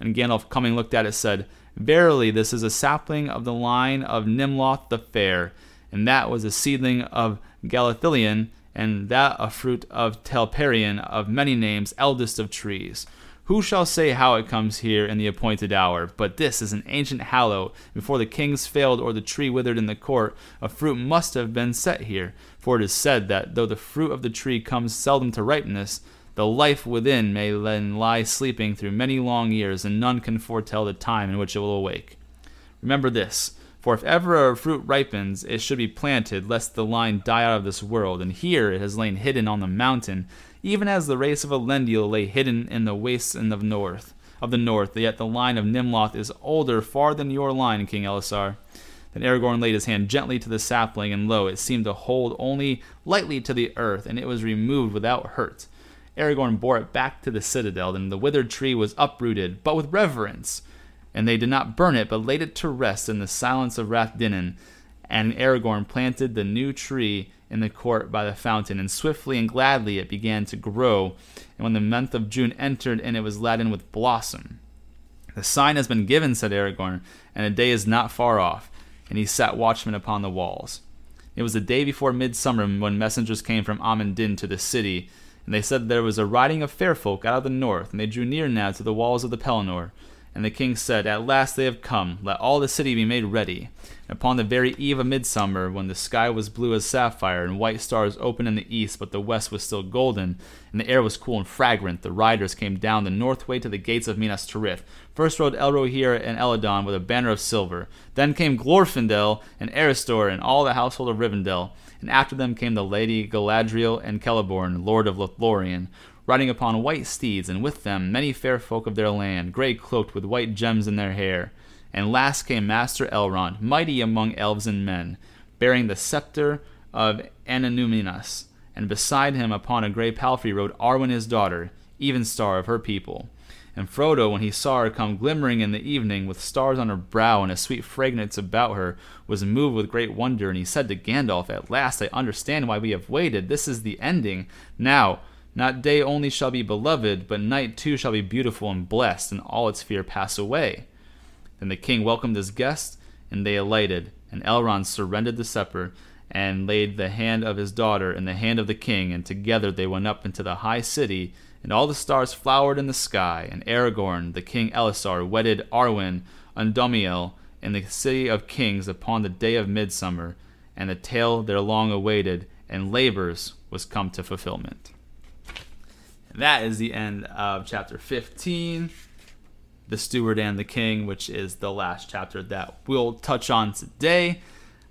And Gandalf, coming, looked at it, said, Verily, this is a sapling of the line of Nimloth the Fair, and that was a seedling of Galathilion, and that a fruit of Telperion, of many names, eldest of trees. Who shall say how it comes here in the appointed hour? But this is an ancient hallow. Before the kings failed or the tree withered in the court, a fruit must have been set here. For it is said that though the fruit of the tree comes seldom to ripeness, the life within may then lie sleeping through many long years, and none can foretell the time in which it will awake. Remember this for if ever a fruit ripens, it should be planted, lest the line die out of this world. And here it has lain hidden on the mountain, even as the race of Elendil lay hidden in the wastes in the north of the north. Yet the line of Nimloth is older far than your line, King Elessar. Then Aragorn laid his hand gently to the sapling, and lo, it seemed to hold only lightly to the earth, and it was removed without hurt. Aragorn bore it back to the citadel, and the withered tree was uprooted, but with reverence and they did not burn it, but laid it to rest in the silence of Rath Dinen. And Aragorn planted the new tree in the court by the fountain, and swiftly and gladly it began to grow. And when the month of June entered, and it was laden with blossom. The sign has been given, said Aragorn, and the day is not far off. And he sat watchman upon the walls. It was the day before midsummer when messengers came from Amon Din to the city, and they said there was a riding of fair folk out of the north, and they drew near now to the walls of the Pelennor. And the king said, At last they have come. Let all the city be made ready. And upon the very eve of midsummer, when the sky was blue as sapphire, and white stars opened in the east, but the west was still golden, and the air was cool and fragrant, the riders came down the north way to the gates of Minas Tirith. First rode Elrohir and Elladan with a banner of silver. Then came Glorfindel and Erestor and all the household of Rivendell. And after them came the lady Galadriel and Celeborn, lord of Lothlorien riding upon white steeds, and with them many fair folk of their land, grey cloaked with white gems in their hair. And last came Master Elrond, mighty among elves and men, bearing the scepter of Annuminas, and beside him upon a grey palfrey rode Arwen his daughter, even star of her people. And Frodo, when he saw her come glimmering in the evening, with stars on her brow and a sweet fragrance about her, was moved with great wonder, and he said to Gandalf, At last I understand why we have waited. This is the ending. Now, Not day only shall be beloved, but night too shall be beautiful and blessed, and all its fear pass away. Then the king welcomed his guests, and they alighted, and Elrond surrendered the scepter, and laid the hand of his daughter in the hand of the king, and together they went up into the high city, and all the stars flowered in the sky, and Aragorn, the king Elessar, wedded Arwen, Undomiel, in the city of kings upon the day of midsummer, and the tale there long awaited and labors was come to fulfillment. That is the end of chapter 15, The Steward and the King, which is the last chapter that we'll touch on today.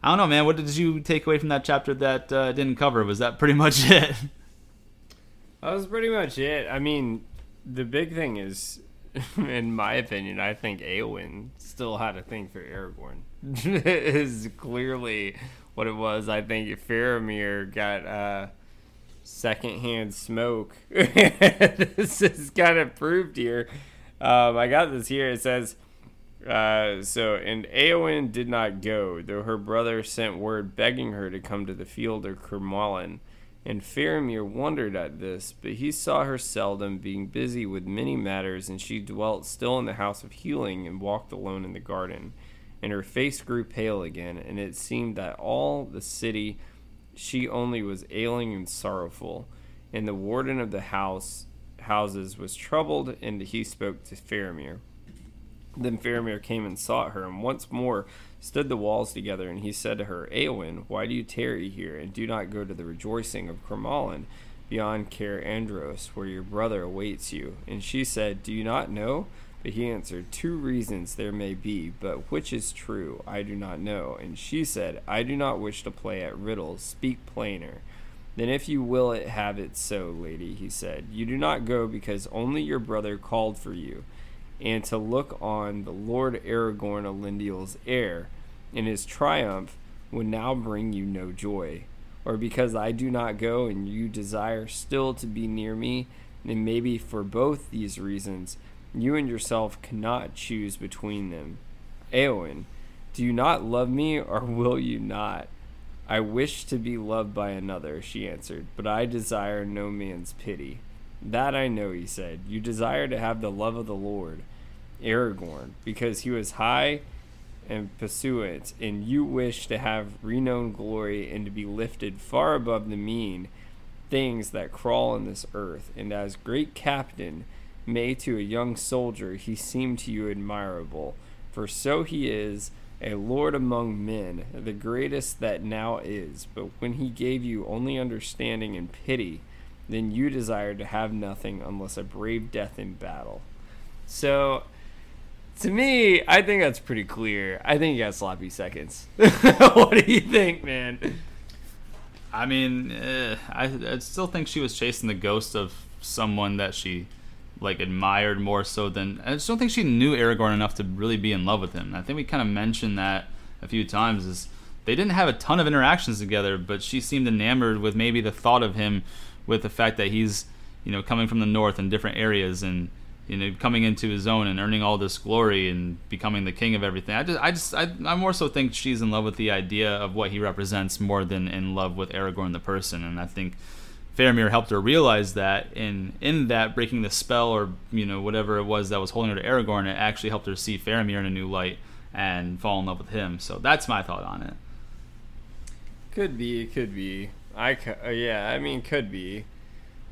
I don't know, man. What did you take away from that chapter that uh, didn't cover? Was that pretty *laughs* much it? That was pretty much it. I mean, the big thing is, *laughs* in my opinion, I think Eowyn still had a thing for Aragorn. *laughs* is clearly what it was. I think Faramir got uh, secondhand smoke. *laughs* this is kind of proved here. Um, I got this here. It says, uh, so, and Eowyn did not go, though her brother sent word begging her to come to the field of Cormallen. And Faramir wondered at this, but he saw her seldom, being busy with many matters, and she dwelt still in the house of healing and walked alone in the garden. And her face grew pale again, and it seemed that all the city she only was ailing and sorrowful. And the warden of the house houses was troubled, and he spoke to Faramir. Then Faramir came and sought her, and once more stood the walls together, and he said to her, Eowyn, why do you tarry here, and do not go to the rejoicing of Cormallen beyond Cair Andros, where your brother awaits you? And she said, Do you not know? But he answered, Two reasons there may be, but which is true, I do not know. And she said, I do not wish to play at riddles, speak plainer. Then if you will it have it so, lady, he said, you do not go because only your brother called for you and to look on the Lord Aragorn Elendil's heir, and his triumph would now bring you no joy. Or because I do not go and you desire still to be near me, and maybe for both these reasons, you and yourself cannot choose between them. Eowyn, do you not love me, or *laughs* will you not? I wish to be loved by another, she answered, but I desire no man's pity. That I know, he said. You desire to have the love of the Lord, Aragorn, because he was high and pursuant, and you wish to have renowned glory and to be lifted far above the mean things that crawl on this earth. And as great captain may to a young soldier, he seemed to you admirable, for so he is a lord among men, the greatest that now is. But when he gave you only understanding and pity, then you desire to have nothing unless a brave death in battle. So, to me, I think that's pretty clear. I think you got sloppy seconds. *laughs* what do you think, man? I mean, uh, I, I still think she was chasing the ghost of someone that she like admired more so than I just don't think she knew Aragorn enough to really be in love with him. I think we kind of mentioned that a few times is they didn't have a ton of interactions together, but she seemed enamored with maybe the thought of him with the fact that he's you know coming from the north in different areas and you know coming into his own and earning all this glory and becoming the king of everything. I just I just I, I more so think she's in love with the idea of what he represents more than in love with Aragorn the person, and I think. Faramir helped her realize that in in that breaking the spell or you know whatever it was that was holding her to Aragorn, it actually helped her see Faramir in a new light and fall in love with him. So that's my thought on it. Could be, could be. I uh, yeah, I mean, could be,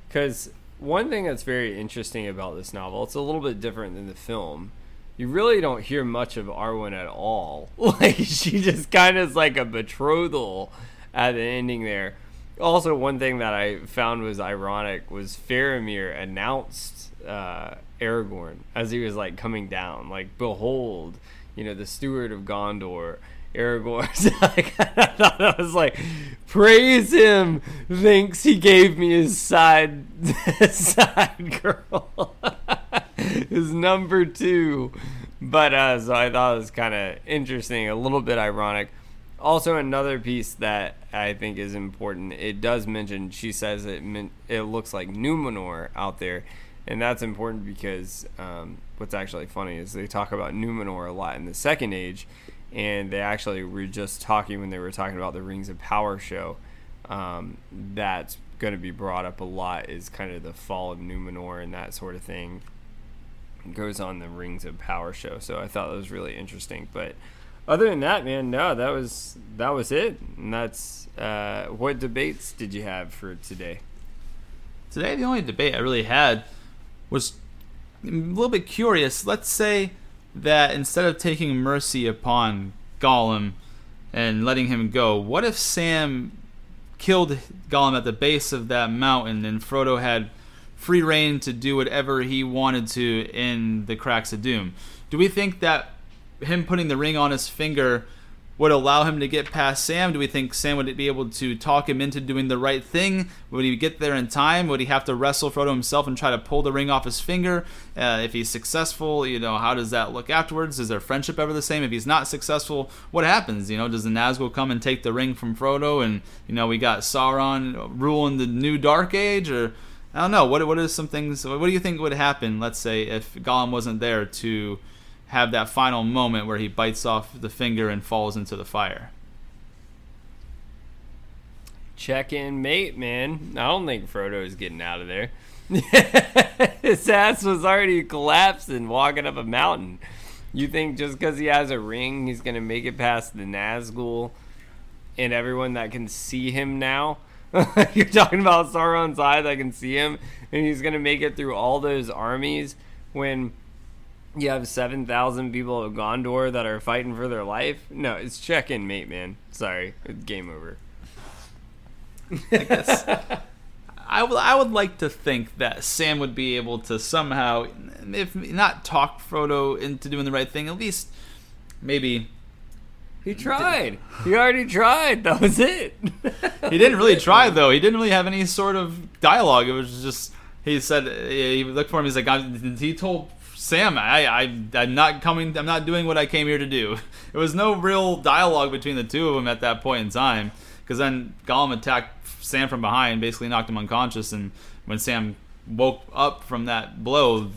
because one thing that's very interesting about this novel, it's a little bit different than the film. You really don't hear much of Arwen at all. *laughs* Like she just kind of is like a betrothal at the ending there. Also, one thing that I found was ironic was Faramir announced uh, Aragorn as he was like coming down, like, "Behold, you know, the steward of Gondor." Aragorn's *laughs* like, I thought I was like, praise him. Thinks he gave me his side *laughs* side girl, *laughs* his number two. But uh, so I thought it was kind of interesting, a little bit ironic. Also, another piece that I think is important. It does mention she says it it looks like Numenor out there, and that's important because um, what's actually funny is they talk about Numenor a lot in the Second Age and they actually were just talking when they were talking about the Rings of Power show um, that's going to be brought up a lot is kind of the fall of Numenor and that sort of thing. Goes on the Rings of Power show, so I thought that was really interesting. But other than that, man, no, that was that was it. And that's uh, what debates did you have for today? Today, the only debate I really had was a little bit curious. Let's say that instead of taking mercy upon Gollum and letting him go, what if Sam killed Gollum at the base of that mountain and Frodo had free reign to do whatever he wanted to in the Cracks of Doom? Do we think that him putting the ring on his finger would allow him to get past Sam? Do we think Sam would be able to talk him into doing the right thing? Would he get there in time? Would he have to wrestle Frodo himself and try to pull the ring off his finger? Uh, if he's successful, you know, how does that look afterwards? Is their friendship ever the same? If he's not successful, what happens? You know, does the Nazgul come and take the ring from Frodo? And you know, we got Sauron ruling the new Dark Age, or I don't know. What what are some things? What do you think would happen? Let's say if Gollum wasn't there to have that final moment where he bites off the finger and falls into the fire. Check in, mate, man. I don't think Frodo is getting out of there. *laughs* His ass was already collapsing walking up a mountain. You think just because he has a ring, he's going to make it past the Nazgul and everyone that can see him now? *laughs* You're talking about Sauron's eye that can see him, and he's going to make it through all those armies when you have 7,000 people of Gondor that are fighting for their life. No, it's check in, mate, man. Sorry, game over. I guess I, w- I would like to think that Sam would be able to somehow, if not talk Frodo into doing the right thing, at least maybe. He tried. He already tried. That was it. *laughs* he didn't really try though. He didn't really have any sort of dialogue. It was just he said he looked for him. He's like he told Sam, I, I, I'm not coming. I'm not doing what I came here to do. *laughs* There was no real dialogue between the two of them at that point in time. Because then Gollum attacked Sam from behind, basically knocked him unconscious, and when Sam woke up from that blow,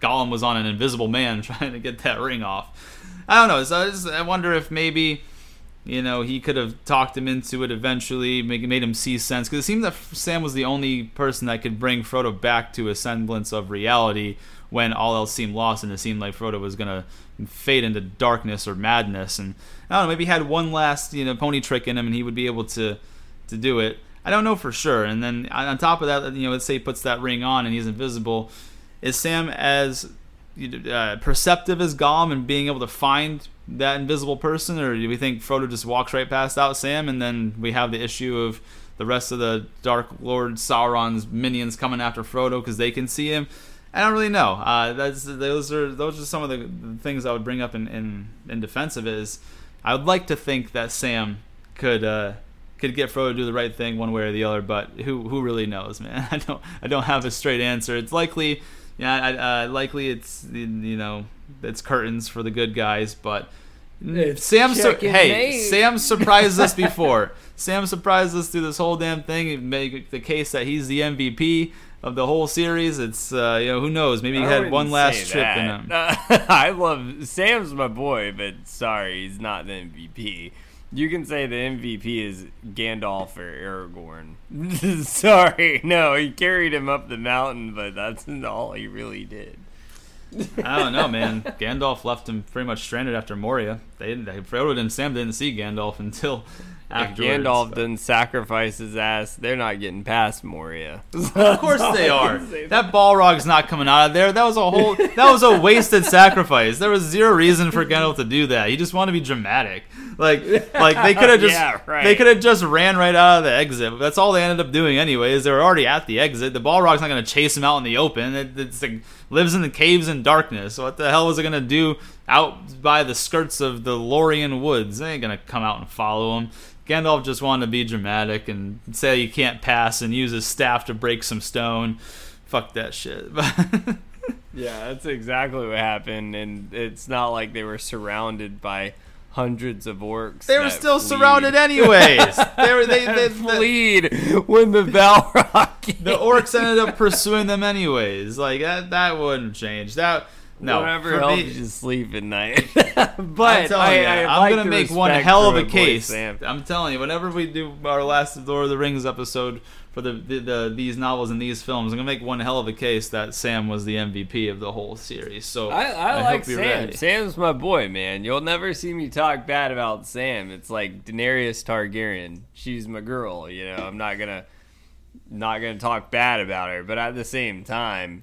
Gollum was on an invisible man *laughs* trying to get that ring off. I don't know. So I, just, I wonder if maybe you know, he could have talked him into it eventually, make, made him see sense. Because it seemed that Sam was the only person that could bring Frodo back to a semblance of reality when all else seemed lost and it seemed like Frodo was to fade into darkness or madness. And I don't know, maybe he had one last, you know, pony trick in him and he would be able to, to do it. I don't know for sure. And then on top of that, you know, let's say he puts that ring on and he's invisible. Is Sam as uh, perceptive as Gollum and being able to find that invisible person, or do we think Frodo just walks right past out Sam, and then we have the issue of the rest of the Dark Lord Sauron's minions coming after Frodo because they can see him? I don't really know. Uh, that's those are those are some of the, things I would bring up in, in, in defense of it. Is I would like to think that Sam could uh, could get Frodo to do the right thing one way or the other, but who who really knows, man? *laughs* I don't I don't have a straight answer. It's likely yeah, uh, likely it's you know it's curtains for the good guys, but it's Sam. Su- hey, Sam *laughs* surprised us before. Sam surprised us through this whole damn thing. He made the case that he's the MVP of the whole series. It's uh, you know who knows. Maybe he I had one last trip in him. Uh, I love Sam's my boy, but sorry, he's not the MVP. You can say the MVP is Gandalf or Aragorn. *laughs* Sorry, no, he carried him up the mountain, but that's *laughs* all he really did. I don't know, man. Gandalf left him pretty much stranded after Moria. They, they Frodo and Sam didn't see Gandalf *laughs* until if Gandalf didn't sacrifice his ass, they're not getting past Moria. *laughs* of course they are. That Balrog's not coming out of there. That was a whole. That was a *laughs* wasted sacrifice. There was zero reason for Gandalf to do that. He just wanted to be dramatic. Like, *laughs* like they could have just. yeah, right. They could have just ran right out of the exit. That's all they ended up doing, anyways. They were already at the exit. The Balrog's not going to chase him out in the open. It, it's like, lives in the caves in darkness. What the hell was it to do out by the skirts of the Lorien woods? They ain't to come out and follow him. Gandalf just wanted to be dramatic and say you can't pass and use his staff to break some stone. Fuck that shit. *laughs* yeah, that's exactly what happened, and it's not like they were surrounded by hundreds of orcs. They were still fleed. surrounded anyways. *laughs* they were they, they, they when the Balrog. *laughs* the orcs ended up pursuing them anyways. Like that that wouldn't change. That No, Whatever helps me- you sleep at night. *laughs* I'm but I, you, I I'm like gonna make one hell of a boy case. I'm telling you, whenever we do our last Lord of the Rings episode for the, the, the these novels and these films, I'm gonna make one hell of a case that Sam was the MVP of the whole series. So I, I, like hope you're Sam. ready. Sam's my boy, man. You'll never see me talk bad about Sam. It's like Daenerys Targaryen. She's my girl. You know, I'm not gonna not gonna talk bad about her, but at the same time.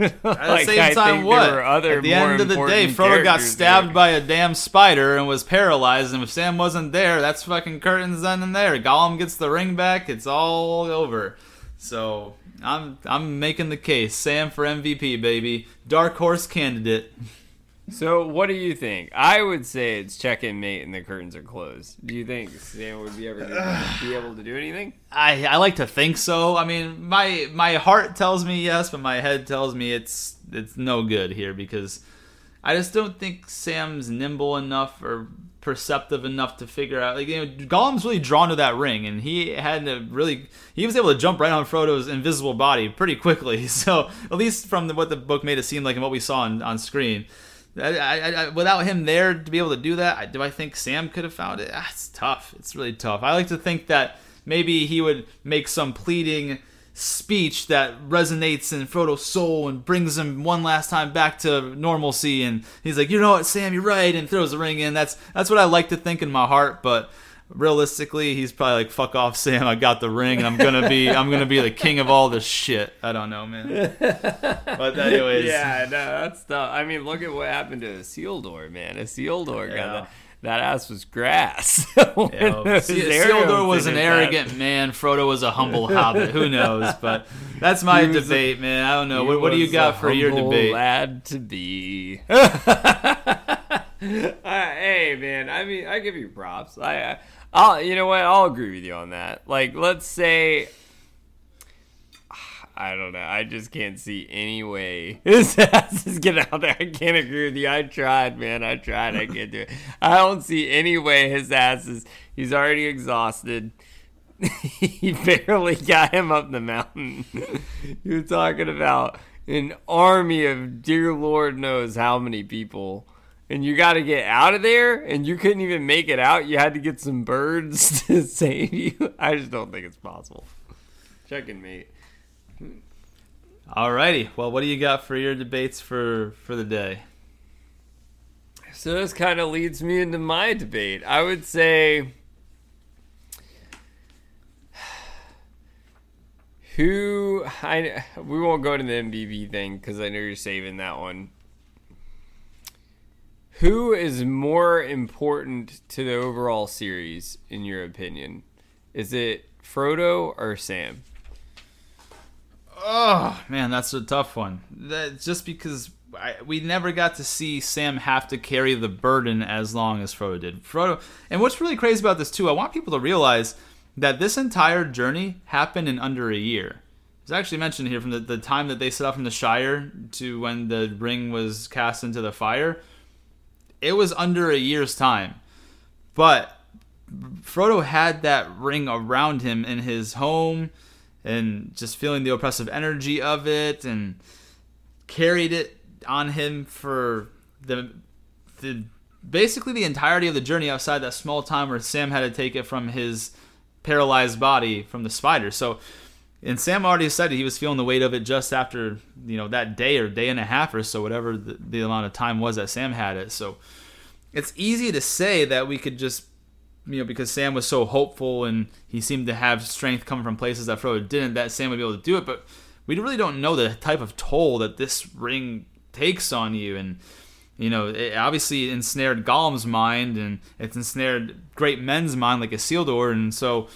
At the same time, what? At the end of the day, Frodo got stabbed there. by a damn spider and was paralyzed. And if Sam wasn't there, that's fucking curtains then and there. Gollum gets the ring back. It's all over. So I'm I'm making the case. Sam for MVP, baby. Dark horse candidate. *laughs* So, what do you think? I would say it's check and mate, and the curtains are closed. Do you think Sam would be ever be able to do anything? I, I like to think so. I mean, my my heart tells me yes, but my head tells me it's it's no good here because I just don't think Sam's nimble enough or perceptive enough to figure out. Like you know, Gollum's really drawn to that ring, and he had to really he was able to jump right on Frodo's invisible body pretty quickly. *laughs* So at least from the, what the book made it seem like and what we saw on, on screen. I, I, I, without him there to be able to do that, do I think Sam could have found it? Ah, it's tough. It's really tough. I like to think that maybe he would make some pleading speech that resonates in Frodo's soul and brings him one last time back to normalcy. And he's like, you know what, Sam, you're right, and throws the ring in. That's that's what I like to think in my heart, but. Realistically, he's probably like, "Fuck off, Sam! I got the ring. I'm gonna be, I'm gonna be the king of all this shit." I don't know, man. But *laughs* anyways, Yeah, no, that's tough. I mean, look at what happened to Isildur, man. Isildur Yeah. got that. That ass was grass. *laughs* Yeah, well, Se- Isildur was an arrogant man. Frodo was a humble hobbit. Who knows? But that's my *laughs* was a- debate, man. I don't know. What, what do you got a for your debate? Lad to be. Uh, hey man, I mean, I give you props. I, I, I'll, you know what? I'll agree with you on that. Like, let's say, *sighs* I don't know. I just can't see any way *laughs* his ass is getting out there. I can't agree with you. I tried, man. I tried. I can't do it. I don't see any way his ass is. He's already exhausted. *laughs* he barely got him up the mountain. *laughs* You're talking about an army of dear Lord knows how many people. And you got to get out of there, and you couldn't even make it out. You had to get some birds *laughs* to save you. I just don't think it's possible. Checking mate. Alrighty. Well, what do you got for your debates for for the day? So this kind of leads me into my debate. I would say *sighs* who I we won't go to the MVP thing because I know you're saving that one. Who is more important to the overall series, in your opinion? Is it Frodo or Sam? Oh man, that's a tough one. That, just because I, we never got to see Sam have to carry the burden as long as Frodo did. Frodo, and what's really crazy about this too, I want people to realize that this entire journey happened in under a year. It's actually mentioned here from the, the time that they set out from the Shire to when the ring was cast into the fire. It was under a year's time, but Frodo had that ring around him in his home and just feeling the oppressive energy of it and carried it on him for the the basically the entirety of the journey outside that small time where Sam had to take it from his paralyzed body from the spider. So and Sam already said he was feeling the weight of it just after you know that day or day and a half or so, whatever the, the amount of time was that Sam had it. So it's easy to say that we could just you know because Sam was so hopeful and he seemed to have strength coming from places that Frodo didn't, that Sam would be able to do it. But we really don't know the type of toll that this ring takes on you and. You know, it obviously ensnared Gollum's mind, and it's ensnared great men's mind like Isildur, and so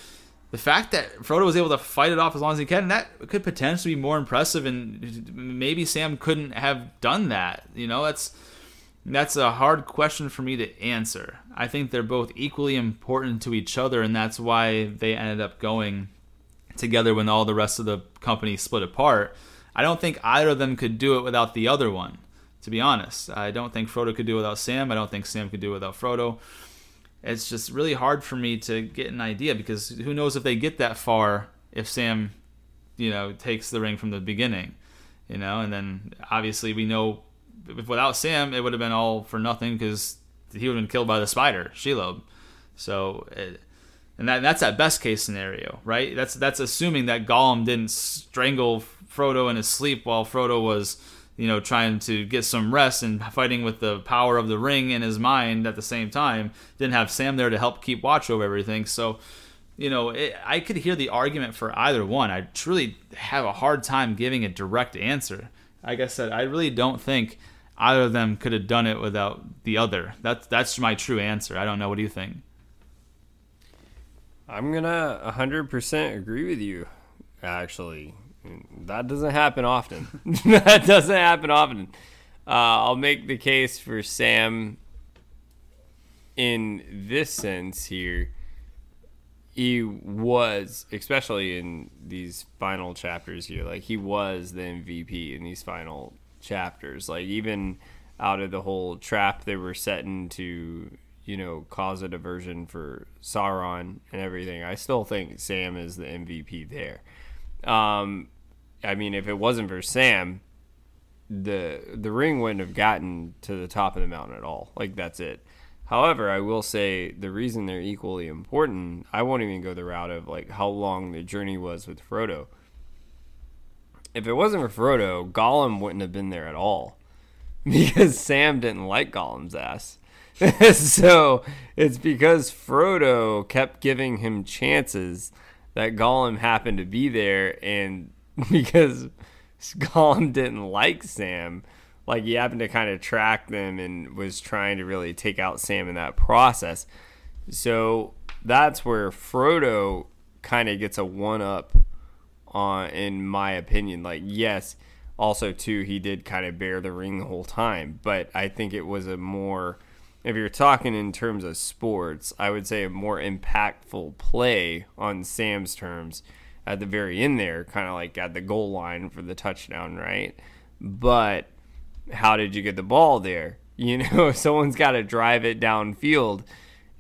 the fact that Frodo was able to fight it off as long as he can, that could potentially be more impressive, and maybe Sam couldn't have done that. You know, that's that's a hard question for me to answer. I think they're both equally important to each other, and that's why they ended up going together when all the rest of the company split apart. I don't think either of them could do it without the other one, to be honest. I don't think Frodo could do it without Sam. I don't think Sam could do it without Frodo it's just really hard for me to get an idea because who knows if they get that far if Sam, you know, takes the ring from the beginning. you know. And then obviously we know without Sam, it would have been all for nothing because he would have been killed by the spider, Shelob. So, it, and that that's that best case scenario, right? That's that's assuming that Gollum didn't strangle Frodo in his sleep while Frodo was, you know, trying to get some rest and fighting with the power of the ring in his mind at the same time. Didn't have Sam there to help keep watch over everything. So, you know, it, I could hear the argument for either one. I truly have a hard time giving a direct answer. Like I said, I really don't think either of them could have done it without the other. That's that's my true answer. I don't know. What do you think? I'm gonna 100% agree with you. Actually, that doesn't happen often. *laughs* that doesn't happen often. Uh, I'll make the case for Sam in this sense here. He was, especially in these final chapters here, like he was the MVP in these final chapters. Like even out of the whole trap they were setting to, you know, cause a diversion for Sauron and everything. I still think Sam is the MVP there. Um, I mean, if it wasn't for Sam, the the ring wouldn't have gotten to the top of the mountain at all. Like that's it. However, I will say the reason they're equally important, I won't even go the route of like how long the journey was with Frodo if it wasn't for Frodo, Gollum wouldn't have been there at all *laughs* because Sam didn't like Gollum's ass. *laughs* so it's because Frodo kept giving him chances that Gollum happened to be there, and *laughs* because Gollum didn't like Sam, like he happened to kind of track them and was trying to really take out Sam in that process. So that's where Frodo kind of gets a one up on in my opinion. Like, yes, also too, he did kind of bear the ring the whole time, but I think it was a more, if you're talking in terms of sports, I would say a more impactful play on Sam's terms at the very end there, kind of like at the goal line for the touchdown, right? But how did you get the ball there? *laughs* You know, *laughs* someone's got to drive it downfield,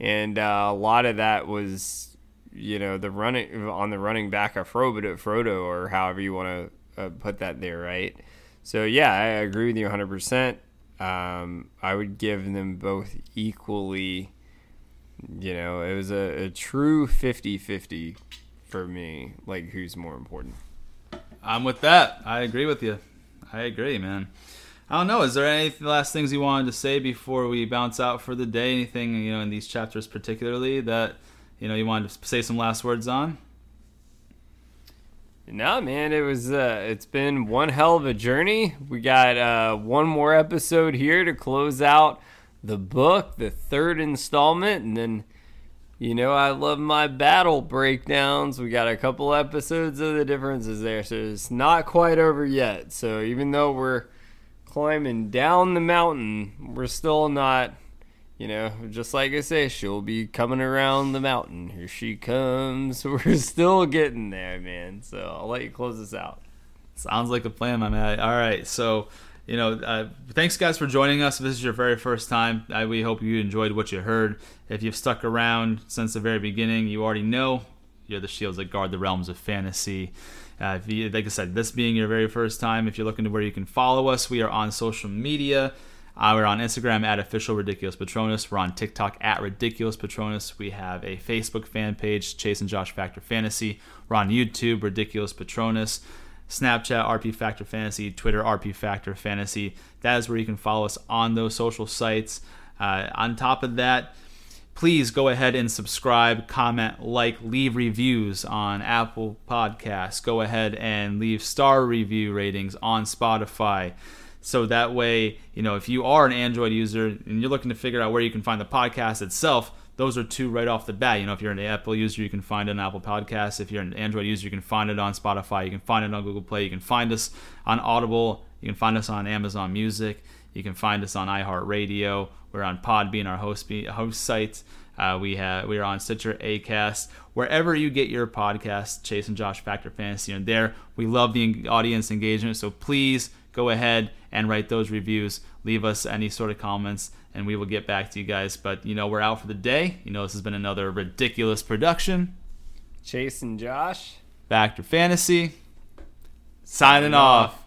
and uh, a lot of that was you know the running on the running back of Frodo, Frodo or however you want to uh, put that there, right? So yeah, I agree with you 100. Um, percent I would give them both equally. You know, it was a, a true 50-50 for me. Like, who's more important? I'm with that. I agree with you. I agree, man. I don't know. Is there any last things you wanted to say before we bounce out for the day? Anything you know in these chapters particularly that you know you wanted to say some last words on? No, man, it was uh, it's been one hell of a journey. We got uh, one more episode here to close out the book, the third installment, and then you know I love my battle breakdowns. We got a couple episodes of the differences there, so it's not quite over yet. So even though we're climbing down the mountain, we're still not you know, just like I say, she'll be coming around the mountain. Here she comes. *laughs* We're still getting there, man. So I'll let you close this out. Sounds like a plan, my man. All right. So, you know, uh, thanks guys for joining us. If this is your very first time, I, we hope you enjoyed what you heard. If you've stuck around since the very beginning, you already know you're the shields that guard the realms of fantasy. Uh, you, like I said, this being your very first time, if you're looking to where you can follow us, we are on social media. Uh, we're on Instagram at official ridiculous patronus. We're on TikTok at ridiculous patronus. We have a Facebook fan page, Chase and Josh Factor Fantasy. We're on YouTube, ridiculous patronus. Snapchat, RP Factor Fantasy, Twitter, RP Factor Fantasy. That is where you can follow us on those social sites. Uh, on top of that, please go ahead and subscribe, comment, like, leave reviews on Apple Podcasts. Go ahead and leave star review ratings on Spotify. So that way, you know, if you are an Android user and you're looking to figure out where you can find the podcast itself, those are two right off the bat. You know, if you're an Apple user, you can find on Apple Podcasts. If you're an Android user, you can find it on Spotify. You can find it on Google Play. You can find us on Audible. You can find us on Amazon Music. You can find us on iHeartRadio. We're on Podbean, our host host site. Uh, we have we are on Stitcher, Acast, wherever you get your podcast. Chase and Josh Factor Fantasy and there. We love the audience engagement, so please go ahead and write those reviews. Leave us any sort of comments, and we will get back to you guys. But you know, we're out for the day. You know, this has been another ridiculous production. Chase and Josh, Factor Fantasy, signing off.